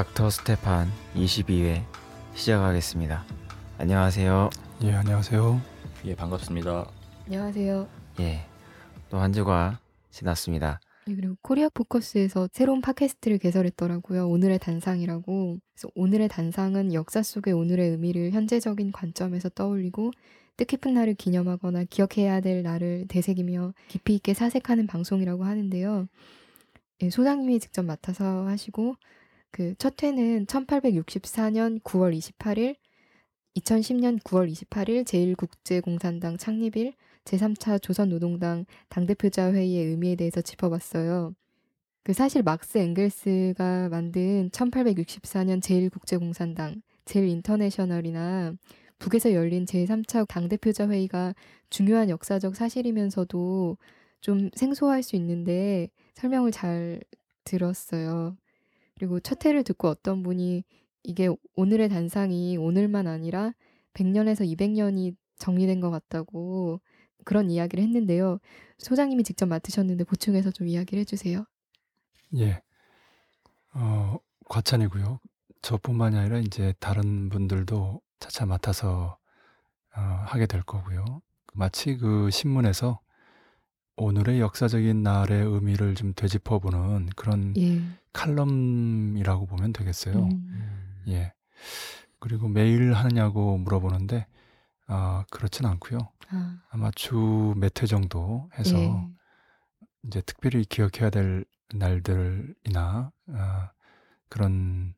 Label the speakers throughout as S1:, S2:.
S1: 닥터 스테판 22회 시작하겠습니다. 안녕하세요.
S2: 예, 안녕하세요.
S3: 예, 반갑습니다.
S4: 안녕하세요.
S1: 예, 또 한 주가 지났습니다.
S4: 네, 그리고 코리아 포커스에서 새로운 팟캐스트를 개설했더라고요. 오늘의 단상이라고. 그래서 오늘의 단상은 역사 속의 오늘의 의미를 현재적인 관점에서 떠올리고 뜻깊은 날을 기념하거나 기억해야 될 날을 되새기며 깊이 있게 사색하는 방송이라고 하는데요. 예, 소장님이 직접 맡아서 하시고 그 첫 회는 1864년 9월 28일, 2010년 9월 28일 제1국제공산당 창립일 제3차 조선노동당 당대표자 회의의 의미에 대해서 짚어봤어요. 그 사실 막스 앵겔스가 만든 1864년 제1국제공산당, 제1인터내셔널이나 북에서 열린 제3차 당대표자 회의가 중요한 역사적 사실이면서도 좀 생소할 수 있는데 설명을 잘 들었어요. 그리고 첫 회를 듣고 어떤 분이 이게 오늘의 단상이 오늘만 아니라 100년에서 200년이 정리된 것 같다고 그런 이야기를 했는데요. 소장님이 직접 맡으셨는데 보충해서 좀 이야기를 해주세요.
S2: 예, 어, 과찬이고요. 저뿐만이 아니라 이제 다른 분들도 차차 맡아서 어, 하게 될 거고요. 마치 그 신문에서 오늘의 역사적인 날의 의미를 좀 되짚어보는 그런
S4: 예.
S2: 칼럼이라고 보면 되겠어요.
S4: 음.
S2: 예. 그리고 매일 하느냐고 물어보는데 아, 그렇진 않고요.
S4: 아,
S2: 아마 주 몇 회 정도 해서
S4: 예.
S2: 이제 특별히 기억해야 될 날들이나 아, 그런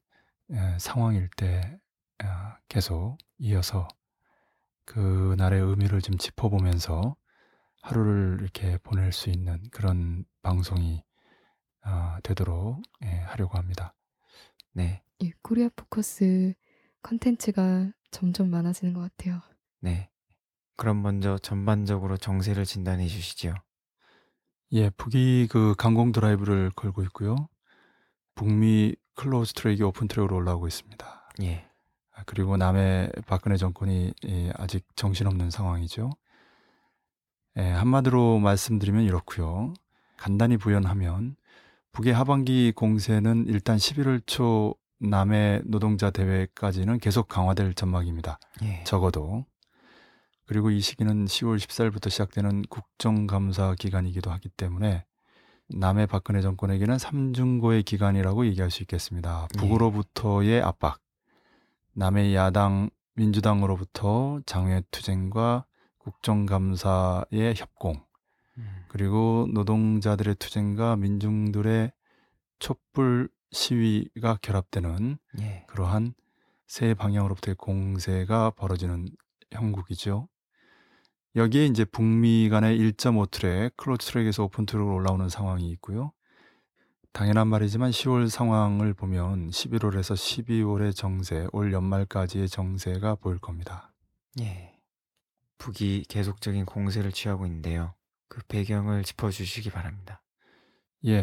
S2: 예, 상황일 때 아, 계속 이어서 그 날의 의미를 좀 짚어보면서 하루를 이렇게 보낼 수 있는 그런 방송이 아, 되도록 예, 하려고 합니다.
S1: 네,
S4: 예, 코리아 포커스 컨텐츠가 점점 많아지는 것 같아요.
S1: 네. 그럼 먼저 전반적으로 정세를 진단해 주시죠.
S2: 예, 북이 그 강공 드라이브를 걸고 있고요. 북미 close track이 open track으로 올라오고 있습니다.
S1: 예,
S2: 아, 그리고 남의 박근혜 정권이 예, 아직 정신없는 상황이죠. 예, 한마디로 말씀드리면 이렇고요. 간단히 부연하면 북의 하반기 공세는 일단 11월 초 남의 노동자 대회까지는 계속 강화될 전망입니다.
S1: 예,
S2: 적어도. 그리고 이 시기는 10월 14일부터 시작되는 국정감사 기간이기도 하기 때문에 남해 박근혜 정권에게는 삼중고의 기간이라고 얘기할 수 있겠습니다.
S1: 예.
S2: 북으로부터의 압박, 남해 야당 민주당으로부터 장외 투쟁과 국정감사의 협공,
S1: 음,
S2: 그리고 노동자들의 투쟁과 민중들의 촛불 시위가 결합되는
S1: 예,
S2: 그러한 세 방향으로부터의 공세가 벌어지는 형국이죠. 여기에 이제 북미 간의 1.5 track, close track에서 open track으로 올라오는 상황이 있고요. 당연한 말이지만 10월 상황을 보면 11월에서 12월의 정세, 올 연말까지의 정세가 보일 겁니다.
S1: 예. 북이 계속적인 공세를 취하고 있는데요. 그 배경을 짚어주시기 바랍니다.
S2: 예,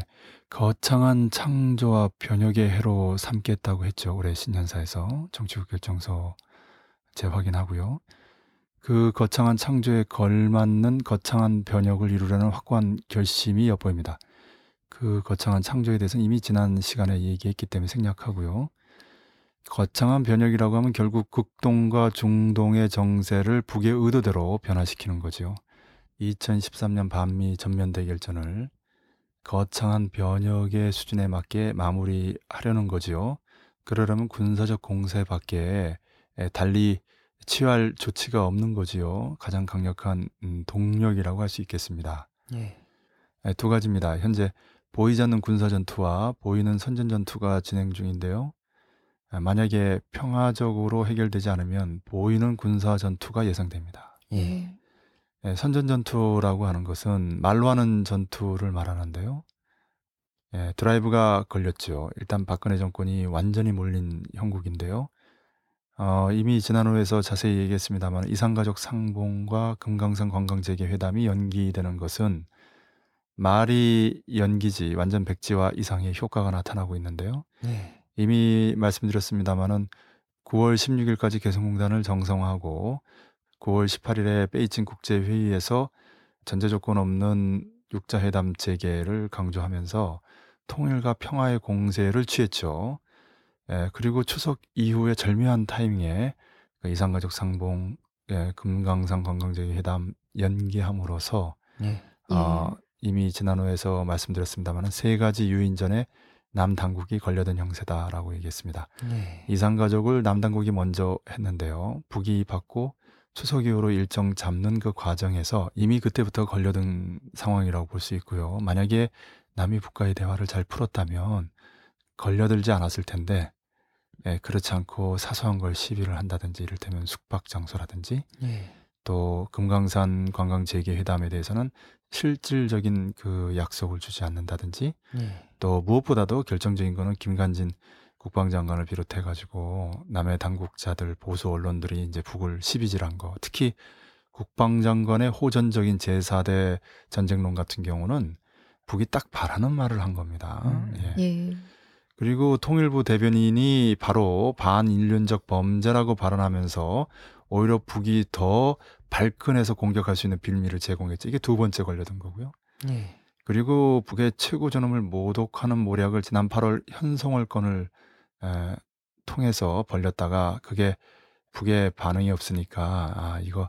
S2: 거창한 창조와 변혁의 해로 삼겠다고 했죠. 올해 신년사에서 정치국 결정서 재확인하고요. 그 거창한 창조에 걸맞는 거창한 변혁을 이루려는 확고한 결심이 엿보입니다. 그 거창한 창조에 대해서는 이미 지난 시간에 얘기했기 때문에 생략하고요. 거창한 변혁이라고 하면 결국 극동과 중동의 정세를 북의 의도대로 변화시키는 거지요. 2013년 반미 전면 대결전을 거창한 변혁의 수준에 맞게 마무리하려는 거지요. 그러려면 군사적 공세밖에 에, 달리 취할 조치가 없는 거지요. 가장 강력한 음, 동력이라고 할 수 있겠습니다.
S1: 예,
S2: 에, 두 가지입니다. 현재 보이지 않는 군사 전투와 보이는 선전 전투가 진행 중인데요. 아, 만약에 평화적으로 해결되지 않으면 보이는 군사 전투가 예상됩니다.
S1: 예,
S2: 예, 선전 전투라고 하는 것은 말로 하는 전투를 말하는데요. 예, 드라이브가 걸렸죠. 일단 박근혜 정권이 완전히 몰린 형국인데요. 어, 이미 지난호에서 자세히 얘기했습니다만 이산가족 상봉과 금강산 관광재개 회담이 연기되는 것은 말이 연기지 완전 백지화 이상의 효과가 나타나고 있는데요.
S1: 예,
S2: 이미 말씀드렸습니다마는 9월 16일까지 개성공단을 정상화하고 9월 18일에 베이징 국제회의에서 전제 조건 없는 육자회담 재개를 강조하면서 통일과 평화의 공세를 취했죠. 예, 그리고 추석 이후에 절묘한 타이밍에 그 이산가족 상봉, 예, 금강산 관광제의 회담 연기함으로써
S1: 예.
S2: 어, 이미 지난 후에서 말씀드렸습니다만 세 가지 유인전에 남 당국이 걸려든 형세다라고 얘기했습니다.
S1: 예.
S2: 이산가족을 남 당국이 먼저 했는데요. 북이 받고 추석 이후로 일정 잡는 그 과정에서 이미 그때부터 걸려든 상황이라고 볼 수 있고요. 만약에 남이 북과의 대화를 잘 풀었다면 걸려들지 않았을 텐데 예, 그렇지 않고 사소한 걸 시비를 한다든지 이를테면 숙박 장소라든지
S1: 예.
S2: 또 금강산 관광 재개 회담에 대해서는 실질적인 그 약속을 주지 않는다든지
S1: 예.
S2: 또 무엇보다도 결정적인 거는 김관진 국방장관을 비롯해 가지고 남의 당국자들 보수 언론들이 이제 북을 시비질한 거 특히 국방장관의 호전적인 제4대 전쟁론 같은 경우는 북이 딱 바라는 말을 한 겁니다.
S1: 음.
S2: 예.
S4: 예.
S2: 그리고 통일부 대변인이 바로 반인륜적 범죄라고 발언하면서 오히려 북이 더 발끈해서 공격할 수 있는 빌미를 제공했죠. 이게 두 번째 걸려든 거고요.
S1: 예.
S2: 그리고 북의 최고 존엄을 모독하는 모략을 지난 8월 현송월 건을 에, 통해서 벌렸다가 그게 북의 반응이 없으니까 아 이거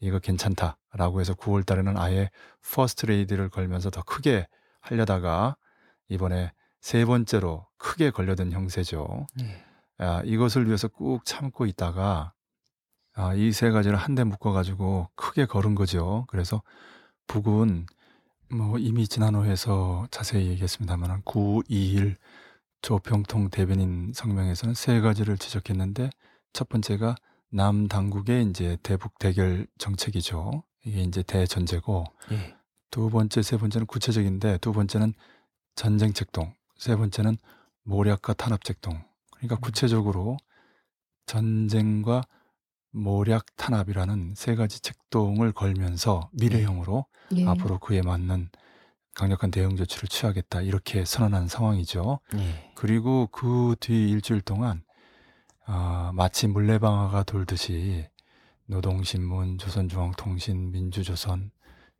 S2: 이거 괜찮다라고 해서 9월 달에는 아예 퍼스트 레이드를 걸면서 더 크게 하려다가 이번에 세 번째로 크게 걸려든 형세죠.
S1: 예.
S2: 아, 이것을 위해서 꾹 참고 있다가 아, 이 세 가지를 한데 묶어가지고 크게 걸은 거죠. 그래서 북은 뭐 이미 지난 호에서 자세히 얘기했습니다만 921 조평통 대변인 성명에서는 세 가지를 지적했는데 첫 번째가 남 당국의 이제 대북 대결 정책이죠. 이게 이제 대전제고
S1: 예.
S2: 두 번째, 세 번째는 구체적인데 두 번째는 전쟁 책동, 세 번째는 모략과 탄압 책동. 그러니까
S1: 음.
S2: 구체적으로 전쟁과 모략 탄압이라는 세 가지 책동을 걸면서 미래형으로
S4: 예.
S2: 앞으로 그에 맞는 강력한 대응 조치를 취하겠다 이렇게 선언한 상황이죠.
S1: 예.
S2: 그리고 그 뒤 일주일 동안 아, 마치 물레방아가 돌듯이 노동신문, 조선중앙통신, 민주조선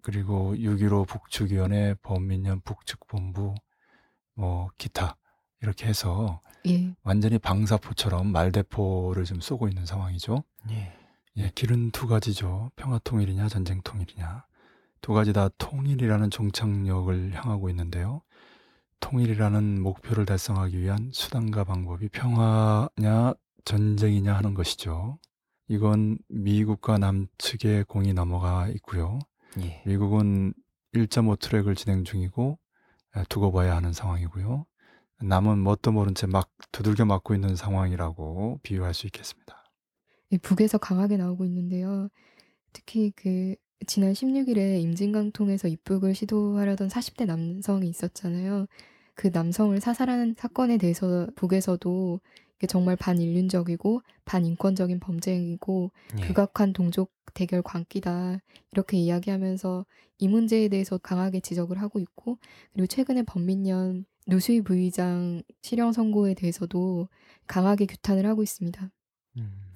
S2: 그리고 6.15 북측위원회, 범민련 북측본부 뭐 기타 이렇게 해서
S4: 예.
S2: 완전히 방사포처럼 말대포를 좀 쏘고 있는 상황이죠.
S1: 예.
S2: 예, 길은 두 가지죠. 평화 통일이냐 전쟁 통일이냐. 두 가지 다 통일이라는 종착역을 향하고 있는데요. 통일이라는 목표를 달성하기 위한 수단과 방법이 평화냐 전쟁이냐 하는 것이죠. 이건 미국과 남측의 공이 넘어가 있고요.
S1: 예.
S2: 미국은 1.5 트랙을 진행 중이고 에, 두고 봐야 하는 상황이고요. 남은 뭣도 모른 채 막 두들겨 맞고 있는 상황이라고 비유할 수 있겠습니다.
S4: 예, 북에서 강하게 나오고 있는데요. 특히 그 지난 16일에 임진강통에서 입북을 시도하려던 40대 남성이 있었잖아요. 그 남성을 사살하는 사건에 대해서 북에서도 정말 반인륜적이고 반인권적인 범죄이고
S1: 예.
S4: 극악한 동족 대결 광기다 이렇게 이야기하면서 이 문제에 대해서 강하게 지적을 하고 있고 그리고 최근에 범민련 누수희 부의장 실형 선고에 대해서도 강하게 규탄을 하고 있습니다.
S1: 음.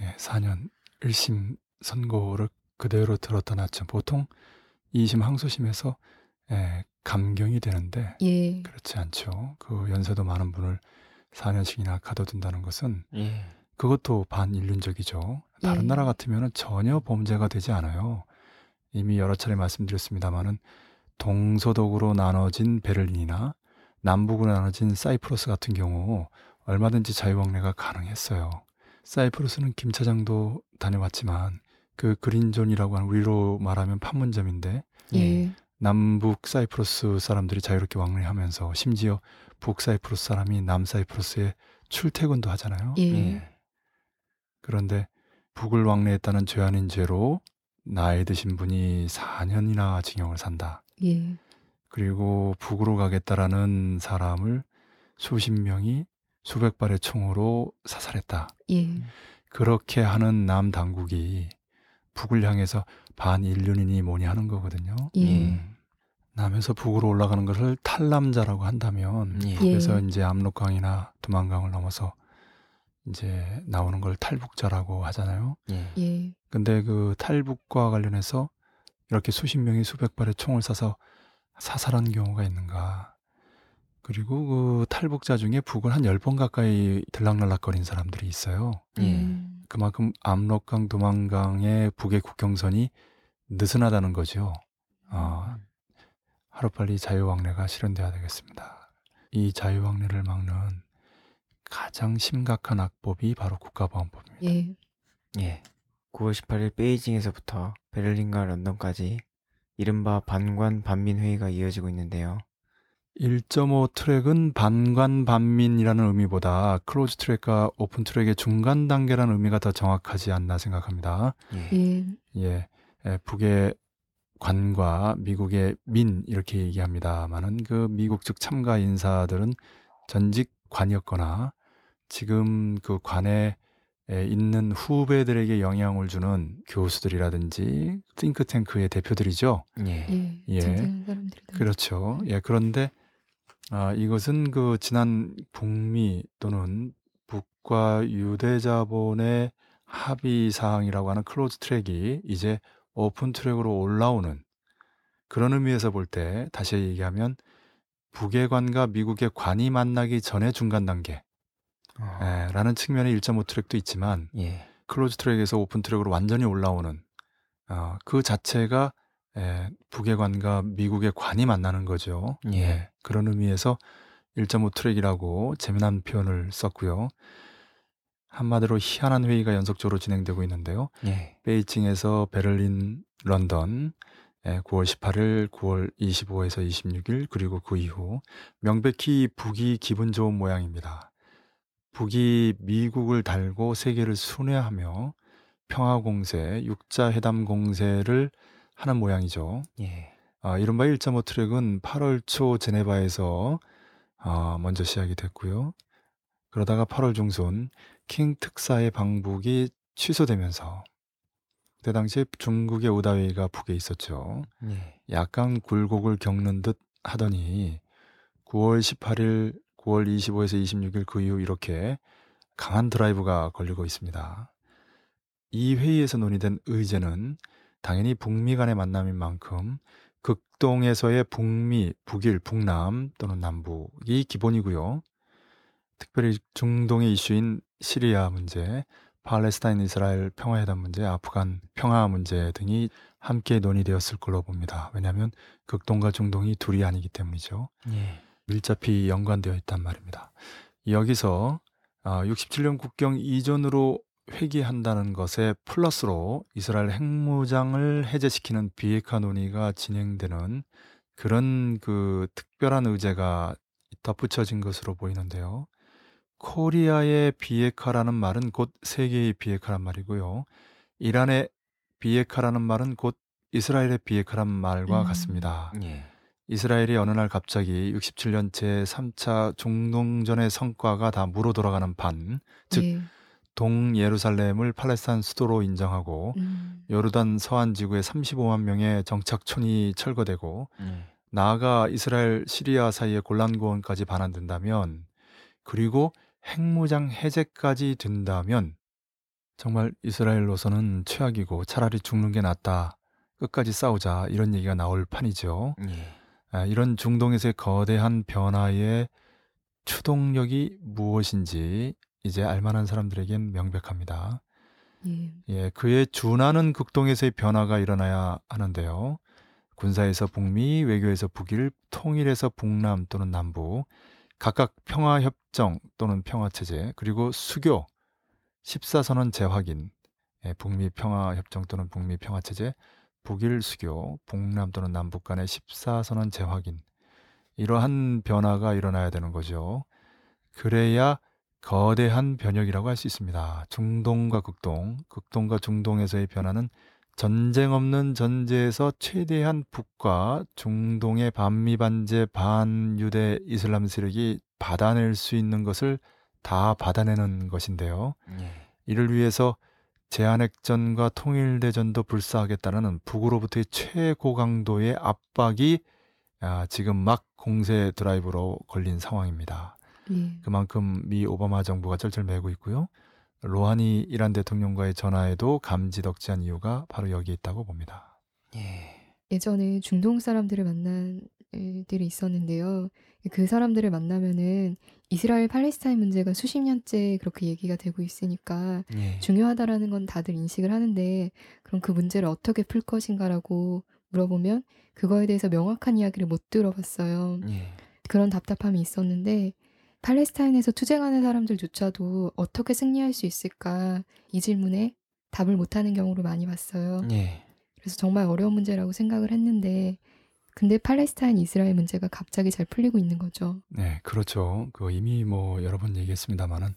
S2: 예, 4년 1심 선고를 그대로 들었다 놨죠. 보통 2심 항소심에서 예, 감경이 되는데
S4: 예,
S2: 그렇지 않죠. 그 연세도 많은 분을 4년씩이나 가둬둔다는 것은
S1: 예.
S2: 그것도 반인륜적이죠. 다른
S4: 예.
S2: 나라 같으면 전혀 범죄가 되지 않아요. 이미 여러 차례 말씀드렸습니다마는 동서독으로 나눠진 베를린이나 남북으로 나눠진 사이프러스 같은 경우 얼마든지 자유왕래가 가능했어요. 사이프러스는 김 차장도 다녀왔지만 그 그린존이라고 하는 우리로 말하면 판문점인데
S4: 예,
S2: 남북 사이프러스 사람들이 자유롭게 왕래하면서 심지어 북 사이프러스 사람이 남 사이프러스에 출퇴근도 하잖아요.
S4: 예,
S1: 예.
S2: 그런데 북을 왕래했다는 죄 아닌 죄로 나이 드신 분이 4년이나 징역을 산다.
S4: 예,
S2: 그리고 북으로 가겠다라는 사람을 수십 명이 수백 발의 총으로 사살했다.
S4: 예,
S2: 그렇게 하는 남 당국이 북을 향해서 반인륜이니 뭐니 하는 거거든요.
S4: 예,
S2: 음. 남에서 북으로 올라가는 것을 탈남자라고 한다면
S1: 예.
S2: 그래서
S4: 예.
S2: 이제 압록강이나 두만강을 넘어서 이제 나오는 걸 탈북자라고 하잖아요.
S1: 예.
S4: 예,
S2: 근데 그 탈북과 관련해서 이렇게 수십 명이 수백 발의 총을 쏴서 사살한 경우가 있는가? 그리고 그 탈북자 중에 북을 한 10번 가까이 들락날락거린 사람들이 있어요.
S1: 예.
S4: 음.
S2: 그만큼 압록강 도만강의 북의 국경선이 느슨하다는 거죠. 어, 하루빨리 자유왕래가 실현돼야 되겠습니다. 이 자유왕래를 막는 가장 심각한 악법이 바로 국가보안법입니다.
S4: 예.
S1: 예. 9월 18일 베이징에서부터 베를린과 런던까지 이른바 반관 반민 회의가 이어지고 있는데요.
S2: 1.5 track은 반관 반민이라는 의미보다 close track과 open track의 중간 단계라는 의미가 더 정확하지 않나 생각합니다.
S1: 예.
S4: 예.
S2: 예, 에, 북의 관과 미국의 민 이렇게 얘기합니다만은 그 미국 측 참가 인사들은 전직 관이었거나 지금 그 에, 있는 후배들에게 영향을 주는 교수들이라든지 think tank의 대표들이죠.
S1: 예.
S4: 예.
S2: 예. 그렇죠. 예, 그런데 아, 이것은 그 지난 북미 또는 북과 유대 자본의 합의 사항이라고 하는 close track이 이제 open track으로 올라오는 그런 의미에서 볼 때 다시 얘기하면 북의 관과 미국의 관이 만나기 전에 중간 단계
S1: 어,
S2: 예, 라는 측면의 1.5 track도 있지만
S1: 예.
S2: close track에서 open track으로 완전히 올라오는 어, 그 자체가 예, 북의 관과 미국의 관이 만나는 거죠.
S1: 예.
S2: 그런 의미에서 1.5 track이라고 재미난 표현을 썼고요. 한마디로 희한한 회의가 연속적으로 진행되고 있는데요.
S1: 예.
S2: 베이징에서 베를린, 런던, 예, 9월 18일, 9월 25에서 26일, 그리고 그 이후 명백히 북이 기분 좋은 모양입니다. 북이 미국을 달고 세계를 순회하며 평화 공세, 육자 회담 공세를 하는 모양이죠.
S1: 예.
S2: 아, 이른바 1.5 트랙은 8월 초 제네바에서 아, 먼저 시작이 됐고요. 그러다가 8월 중순 킹 특사의 방북이 취소되면서 그때 당시에 중국의 오다웨이가 북에 있었죠.
S1: 예.
S2: 약간 굴곡을 겪는 듯 하더니 9월 18일, 9월 25에서 26일 그 이후 이렇게 강한 드라이브가 걸리고 있습니다. 이 회의에서 논의된 의제는 당연히 북미 간의 만남인 만큼 극동에서의 북미, 북일, 북남 또는 남북이 기본이고요. 특별히 중동의 이슈인 시리아 문제, 팔레스타인 이스라엘 평화회담 문제, 아프간 평화 문제 등이 함께 논의되었을 걸로 봅니다. 왜냐하면 극동과 중동이 둘이 아니기 때문이죠.
S1: 예.
S2: 밀접히 연관되어 있단 말입니다. 여기서 67년 국경 이전으로 회귀한다는 것에 플러스로 이스라엘 핵무장을 해제시키는 비핵화 논의가 진행되는 그런 그 특별한 의제가 덧붙여진 것으로 보이는데요. 코리아의 비핵화라는 말은 곧 세계의 비핵화란 말이고요. 이란의 비핵화라는 말은 곧 이스라엘의 비핵화란 말과
S4: 음.
S2: 같습니다.
S1: 예.
S2: 이스라엘이 어느 날 갑자기 67년 제3차 중동전의 성과가 다 무로 돌아가는 반, 즉
S4: 예.
S2: 동예루살렘을 팔레스타인 수도로 인정하고
S4: 음.
S2: 요르단 서안 지구에 35만 명의 정착촌이 철거되고
S1: 예.
S2: 나아가 이스라엘 시리아 사이의 골란고원까지 반환된다면 그리고 핵무장 해제까지 된다면 정말 이스라엘로서는 최악이고 차라리 죽는 게 낫다. 끝까지 싸우자 이런 얘기가 나올 판이죠.
S1: 예.
S2: 아, 이런 중동에서의 거대한 변화의 추동력이 무엇인지 이제 알만한 사람들에겐 명백합니다.
S4: 예.
S2: 예, 그에 준하는 극동에서의 변화가 일어나야 하는데요. 군사에서 북미, 외교에서 북일, 통일에서 북남 또는 남북, 각각 평화협정 또는 평화체제, 그리고 수교, 14선언 재확인, 예, 북미 평화협정 또는 북미 평화체제, 북일 수교, 북남 또는 남북 간의 14선언 재확인, 이러한 변화가 일어나야 되는 거죠. 그래야 거대한 변혁이라고 할 수 있습니다. 중동과 극동, 극동과 중동에서의 변화는 전쟁 없는 전제에서 최대한 북과 중동의 반미반제 반유대 이슬람 세력이 받아낼 수 있는 것을 다 받아내는 것인데요.
S1: 예.
S2: 이를 위해서 제한핵전과 통일대전도 불사하겠다는 북으로부터의 최고 강도의 압박이 아, 지금 막 공세 드라이브로 걸린 상황입니다.
S4: 예.
S2: 그만큼 미 오바마 정부가 쩔쩔매고 있고요. 로하니 이란 대통령과의 전화에도 감지덕지한 이유가 바로 여기에 있다고 봅니다.
S1: 예.
S4: 예전에 중동 사람들을 만난 일들이 있었는데요. 그 사람들을 만나면은 이스라엘 팔레스타인 문제가 수십 년째 그렇게 얘기가 되고 있으니까
S1: 예.
S4: 중요하다라는 건 다들 인식을 하는데 그럼 그 문제를 어떻게 풀 것인가라고 물어보면 그거에 대해서 명확한 이야기를 못 들어봤어요.
S1: 예.
S4: 그런 답답함이 있었는데 팔레스타인에서 투쟁하는 사람들조차도 어떻게 승리할 수 있을까 이 질문에 답을 못하는 경우를 많이 봤어요.
S1: 예.
S4: 그래서 정말 어려운 문제라고 생각을 했는데 근데 팔레스타인 이스라엘 문제가 갑자기 잘 풀리고 있는 거죠.
S2: 네, 그렇죠. 그 이미 뭐 여러 번 얘기했습니다만은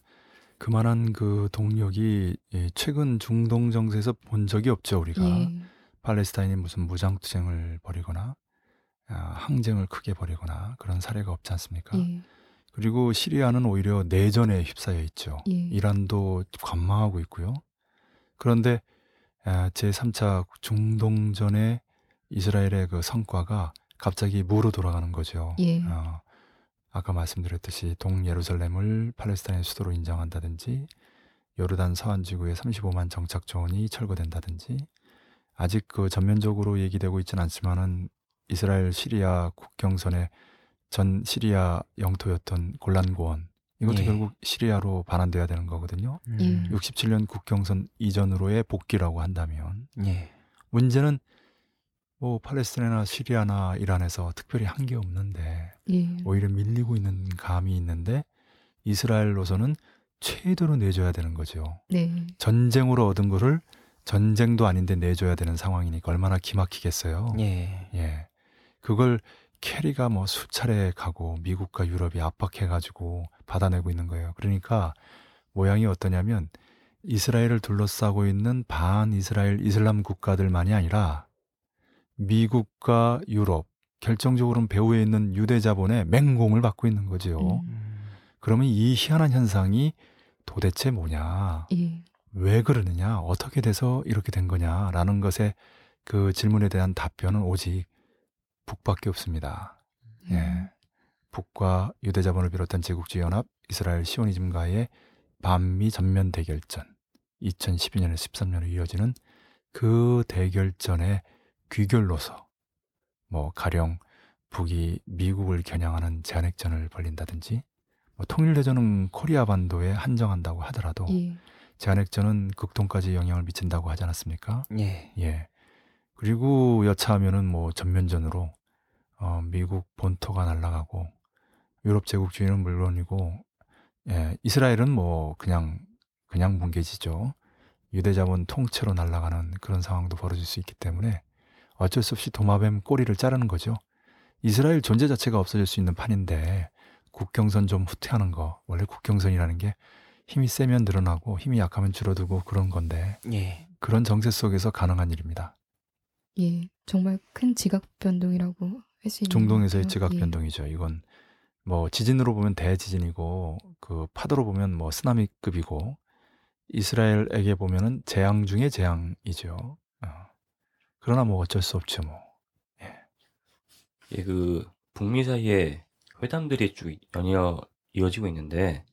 S2: 그만한 그 동력이 이 최근 중동 정세에서 본 적이 없죠, 우리가.
S4: 예.
S2: 팔레스타인이 무슨 무장 투쟁을 벌이거나 아, 항쟁을 크게 벌이거나 그런 사례가 없지 않습니까?
S4: 예.
S2: 그리고 시리아는 오히려 내전에 휩싸여 있죠.
S4: 예.
S2: 이란도 관망하고 있고요. 그런데 아, 제3차 중동전의 이스라엘의 그 성과가 갑자기 무로 돌아가는 거죠.
S4: 예.
S2: 어, 아까 말씀드렸듯이 동예루살렘을 팔레스타인의 수도로 인정한다든지 요르단 서안 지구에 35만 정착 조원이 철거된다든지 아직 그 전면적으로 얘기되고 있지는 않지만은 이스라엘 시리아 국경선의 전 시리아 영토였던 골란고원 이것도
S1: 예.
S2: 결국 시리아로 반환돼야 되는 거거든요.
S1: 음.
S2: 67년 국경선 이전으로의 복귀라고 한다면
S1: 예.
S2: 문제는 뭐 팔레스타인이나 시리아나 이란에서 특별히 한 게 없는데
S4: 예.
S2: 오히려 밀리고 있는 감이 있는데 이스라엘로서는 최대로 내줘야 되는 거죠.
S4: 네.
S2: 전쟁으로 얻은 거를 전쟁도 아닌데 내줘야 되는 상황이니까 얼마나 기막히겠어요.
S1: 예.
S2: 예. 그걸 캐리가 뭐 수차례 가고 미국과 유럽이 압박해가지고 받아내고 있는 거예요. 그러니까 모양이 어떠냐면 이스라엘을 둘러싸고 있는 반 이스라엘 이슬람 국가들만이 아니라 미국과 유럽, 결정적으로는 배후에 있는 유대 자본의 맹공을 받고 있는 거죠.
S4: 음.
S2: 그러면 이 희한한 현상이 도대체 뭐냐?
S4: 예.
S2: 왜 그러느냐? 어떻게 돼서 이렇게 된 거냐라는 것에 그 질문에 대한 답변은 오직 북밖에 없습니다.
S4: 음.
S2: 예. 북과 유대 자본을 비롯한 제국주의 연합, 이스라엘 시오니즘과의 반미 전면 대결전, 2012년에서 13년으로 이어지는 그 대결전의 귀결로서 뭐 가령 북이 미국을 겨냥하는 제한핵전을 벌린다든지 뭐 통일대전은 코리아 반도에 한정한다고 하더라도
S4: 예.
S2: 제한핵전은 극동까지 영향을 미친다고 하지 않았습니까?
S1: 예.
S2: 예. 그리고 여차하면은 뭐 전면전으로 어, 미국 본토가 날아가고 유럽 제국주의는 물론이고 예, 이스라엘은 뭐 그냥 그냥 뭉개지죠. 유대자본 통째로 날아가는 그런 상황도 벌어질 수 있기 때문에 어쩔 수 없이 도마뱀 꼬리를 자르는 거죠. 이스라엘 존재 자체가 없어질 수 있는 판인데 국경선 좀 후퇴하는 거 원래 국경선이라는 게 힘이 세면 늘어나고 힘이 약하면 줄어들고 그런 건데
S1: 예.
S2: 그런 정세 속에서 가능한 일입니다.
S4: 예. 정말 큰 지각 변동이라고 할 수 있는
S2: 중동에서의
S4: 것
S2: 지각.
S4: 예.
S2: 변동이죠. 이건 뭐 지진으로 보면 대지진이고 그 파도로 보면 뭐 쓰나미급이고 이스라엘에게 보면은 재앙 중의 재앙이죠. 어. 그러나 뭐 어쩔 수 없죠. 뭐.
S3: 예, 그 북미 사이에 회담들이 쭉 연이어 이어지고 있는데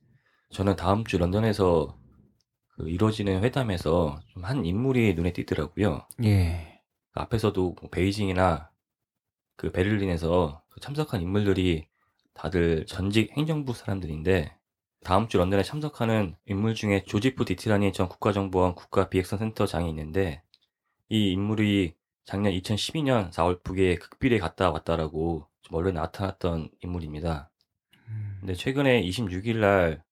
S3: 저는 다음 주 런던에서 그 이루어지는 회담에서 좀 한 인물이 눈에 띄더라고요.
S1: 예.
S3: 그 앞에서도 뭐 베이징이나 그 베를린에서 그 참석한 인물들이 다들 전직 행정부 사람들인데 다음 주 런던에 참석하는 인물 중에 조지프 디티라니 전 국가정보원 국가비핵선센터 장이 있는데 이 인물이 작년 2012년 4월 북에 극비리에 갔다 왔다라고 좀 언론에 나타났던 인물입니다.
S1: 음.
S3: 근데 최근에 26일 날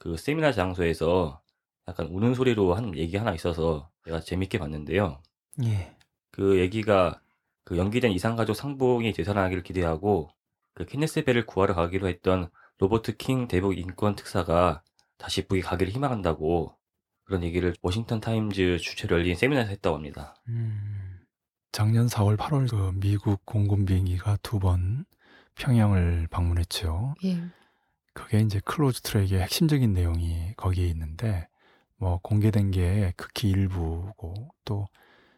S3: 그 세미나 장소에서 약간 우는 소리로 한 얘기 하나 있어서 제가 재밌게 봤는데요.
S1: 예.
S3: 그 얘기가 그 연기된 이상가족 상봉이 되살아나기를 기대하고 그 케네스벨을 구하러 가기로 했던 로버트 킹 대북 인권 특사가 다시 북에 가기를 희망한다고 그런 얘기를 워싱턴 타임즈 주최로 열린 세미나에서 했다고 합니다.
S1: 음.
S2: 작년 4월 8월 그 미국 공군 비행기가 두 번 평양을 방문했죠.
S4: 예.
S2: 그게 이제 close track의 핵심적인 내용이 거기에 있는데 뭐 공개된 게 극히 일부고 또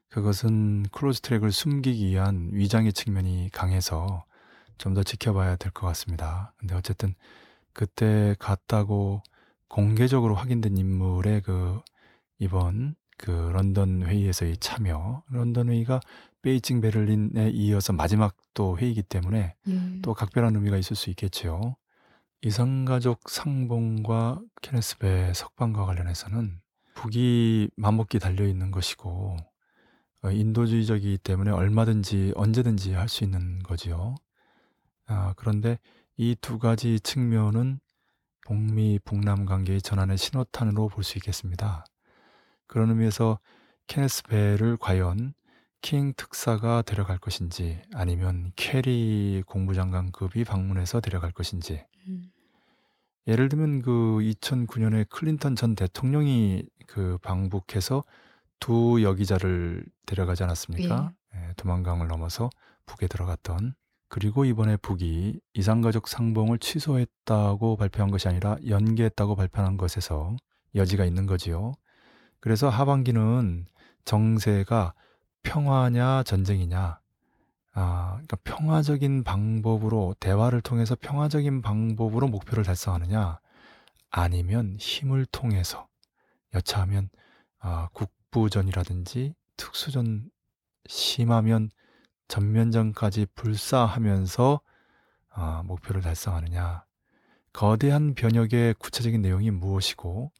S2: 그것은 close track을 숨기기 위한 위장의 측면이 강해서 좀 더 지켜봐야 될 것 같습니다. 근데 어쨌든 그때 갔다고 공개적으로 확인된 인물의 그 이번 그 런던 회의에서의 참여, 런던 회의가 베이징 베를린에 이어서 마지막 또 회의이기 때문에
S4: 예.
S2: 또 각별한 의미가 있을 수 있겠지요. 이산가족 상봉과 케네스베 석방과 관련해서는 북이 맘먹기 달려 있는 것이고 어, 인도주의적이기 때문에 얼마든지 언제든지 할 수 있는 거지요. 아, 그런데 이 두 가지 측면은 북미 북남 관계의 전환의 신호탄으로 볼 수 있겠습니다. 그런 의미에서 케네스 배를 과연 킹 특사가 데려갈 것인지 아니면 케리 국무장관급이 방문해서 데려갈 것인지
S4: 음.
S2: 예를 들면 그 2009년에 클린턴 전 대통령이 그 방북해서 두 여기자를 데려가지 않았습니까? 예, 두만강을 넘어서 북에 들어갔던 그리고 이번에 북이 이산가족 상봉을 취소했다고 발표한 것이 아니라 연기했다고 발표한 것에서 여지가 있는 거지요. 그래서 하반기는 정세가 평화냐 전쟁이냐 아, 그러니까 평화적인 방법으로 대화를 통해서 평화적인 방법으로 목표를 달성하느냐 아니면 힘을 통해서 여차하면 아, 국부전이라든지 특수전 심하면 전면전까지 불사하면서 아, 목표를 달성하느냐. 거대한 변혁의 구체적인 내용이 무엇이고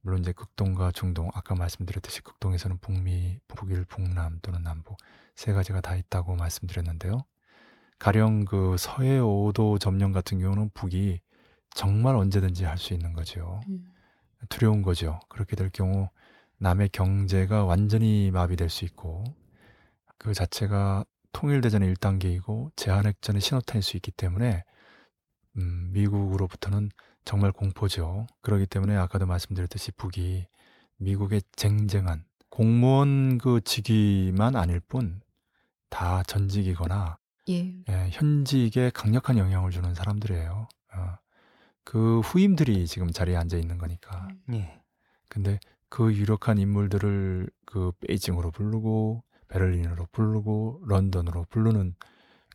S2: 물론 이제 극동과 중동 아까 말씀드렸듯이 극동에서는 북미, 북일, 북남 또는 남북 세 가지가 다 있다고 말씀드렸는데요. 가령 그 서해 5도 점령 같은 경우는 북이 정말 언제든지 할 수 있는 거죠.
S4: 음.
S2: 두려운 거죠. 그렇게 될 경우 남의 경제가 완전히 마비될 수 있고 그 자체가 통일대전의 1단계이고 제한핵전의 신호탄일 수 있기 때문에 음, 미국으로부터는 정말 공포죠. 그렇기 때문에 아까도 말씀드렸듯이 북이 미국의 쟁쟁한 공무원 그 직위만 아닐 뿐 다 전직이거나
S4: 예.
S2: 예, 현직에 강력한 영향을 주는 사람들이에요. 어, 그 후임들이 지금 자리에 앉아 있는 거니까.
S1: 예.
S2: 근데 그 유력한 인물들을 그 베이징으로 부르고 베를린으로 부르고 런던으로 부르는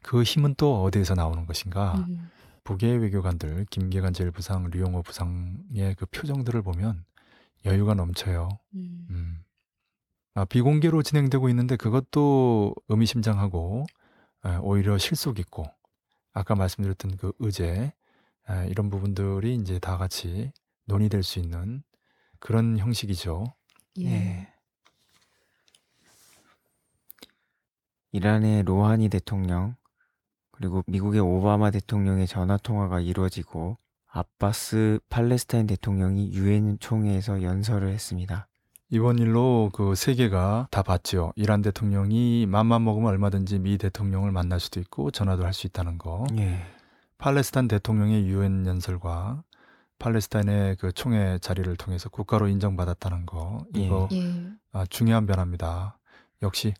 S2: 그 힘은 또 어디에서 나오는 것인가?
S4: 음.
S2: 북의 외교관들 김계관 제1부상, 류용호 부상의 그 표정들을 보면 여유가 넘쳐요.
S4: 음.
S2: 음. 아, 비공개로 진행되고 있는데 그것도 의미심장하고 에, 오히려 실속 있고 아까 말씀드렸던 그 의제 에, 이런 부분들이 이제 다 같이 논의될 수 있는 그런 형식이죠.
S4: 예.
S1: 예. 이란의 로하니 대통령 그리고 미국의 오바마 대통령의 전화 통화가 이루어지고 아바스 팔레스타인 대통령이 유엔 총회에서 연설을 했습니다.
S2: 이번 일로 그 세계가 다 봤죠. 이란 대통령이 맘만 먹으면 얼마든지 미 대통령을 만날 수도 있고 전화도 할 수 있다는 거.
S1: 예.
S2: 팔레스타인 대통령의 유엔 연설과 팔레스타인의 그 총회 자리를 통해서 국가로 인정받았다는 거 이거
S4: 예.
S2: 아, 중요한 변화입니다. 역시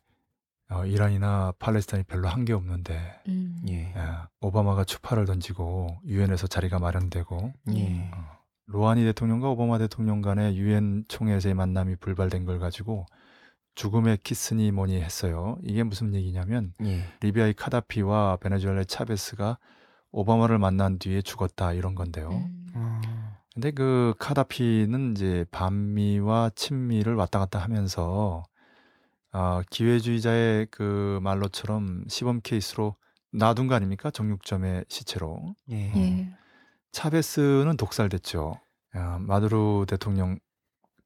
S2: 어, 이란이나 팔레스타인이 별로 한 게 없는데
S4: 음.
S1: 예.
S2: 예, 오바마가 추파를 던지고 유엔에서 자리가 마련되고
S1: 예.
S2: 어, 로하니 대통령과 오바마 대통령 간의 유엔 총회에서의 만남이 불발된 걸 가지고 죽음의 키스니 뭐니 했어요. 이게 무슨 얘기냐면
S1: 예.
S2: 리비아의 카다피와 베네수엘라의 차베스가 오바마를 만난 뒤에 죽었다 이런 건데요.
S4: 음.
S1: 어,
S2: 근데 그 카다피는 이제 반미와 친미를 왔다 갔다 하면서 아, 기회주의자의 그 말로처럼 시범 케이스로 놔둔 거 아닙니까? 정육점의 시체로.
S1: 예.
S4: 예.
S2: 차베스는 독살됐죠. 아, 마두로 대통령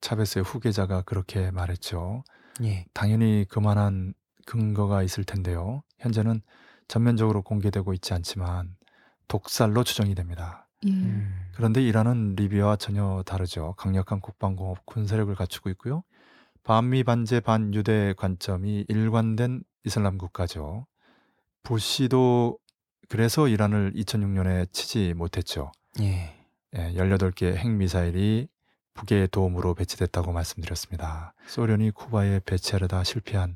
S2: 차베스의 후계자가 그렇게 말했죠.
S1: 예.
S2: 당연히 그만한 근거가 있을 텐데요. 현재는 전면적으로 공개되고 있지 않지만 독살로 추정이 됩니다.
S4: 예.
S1: 음.
S2: 그런데 이란은 리비아와 전혀 다르죠. 강력한 국방공업 군사력을 갖추고 있고요. 반미 반제 반유대 관점이 일관된 이슬람 국가죠. 부시도 그래서 이란을 2006년에 치지 못했죠.
S1: 예.
S2: 예, 18개 핵미사일이 북의 도움으로 배치됐다고 말씀드렸습니다. 소련이 쿠바에 배치하려다 실패한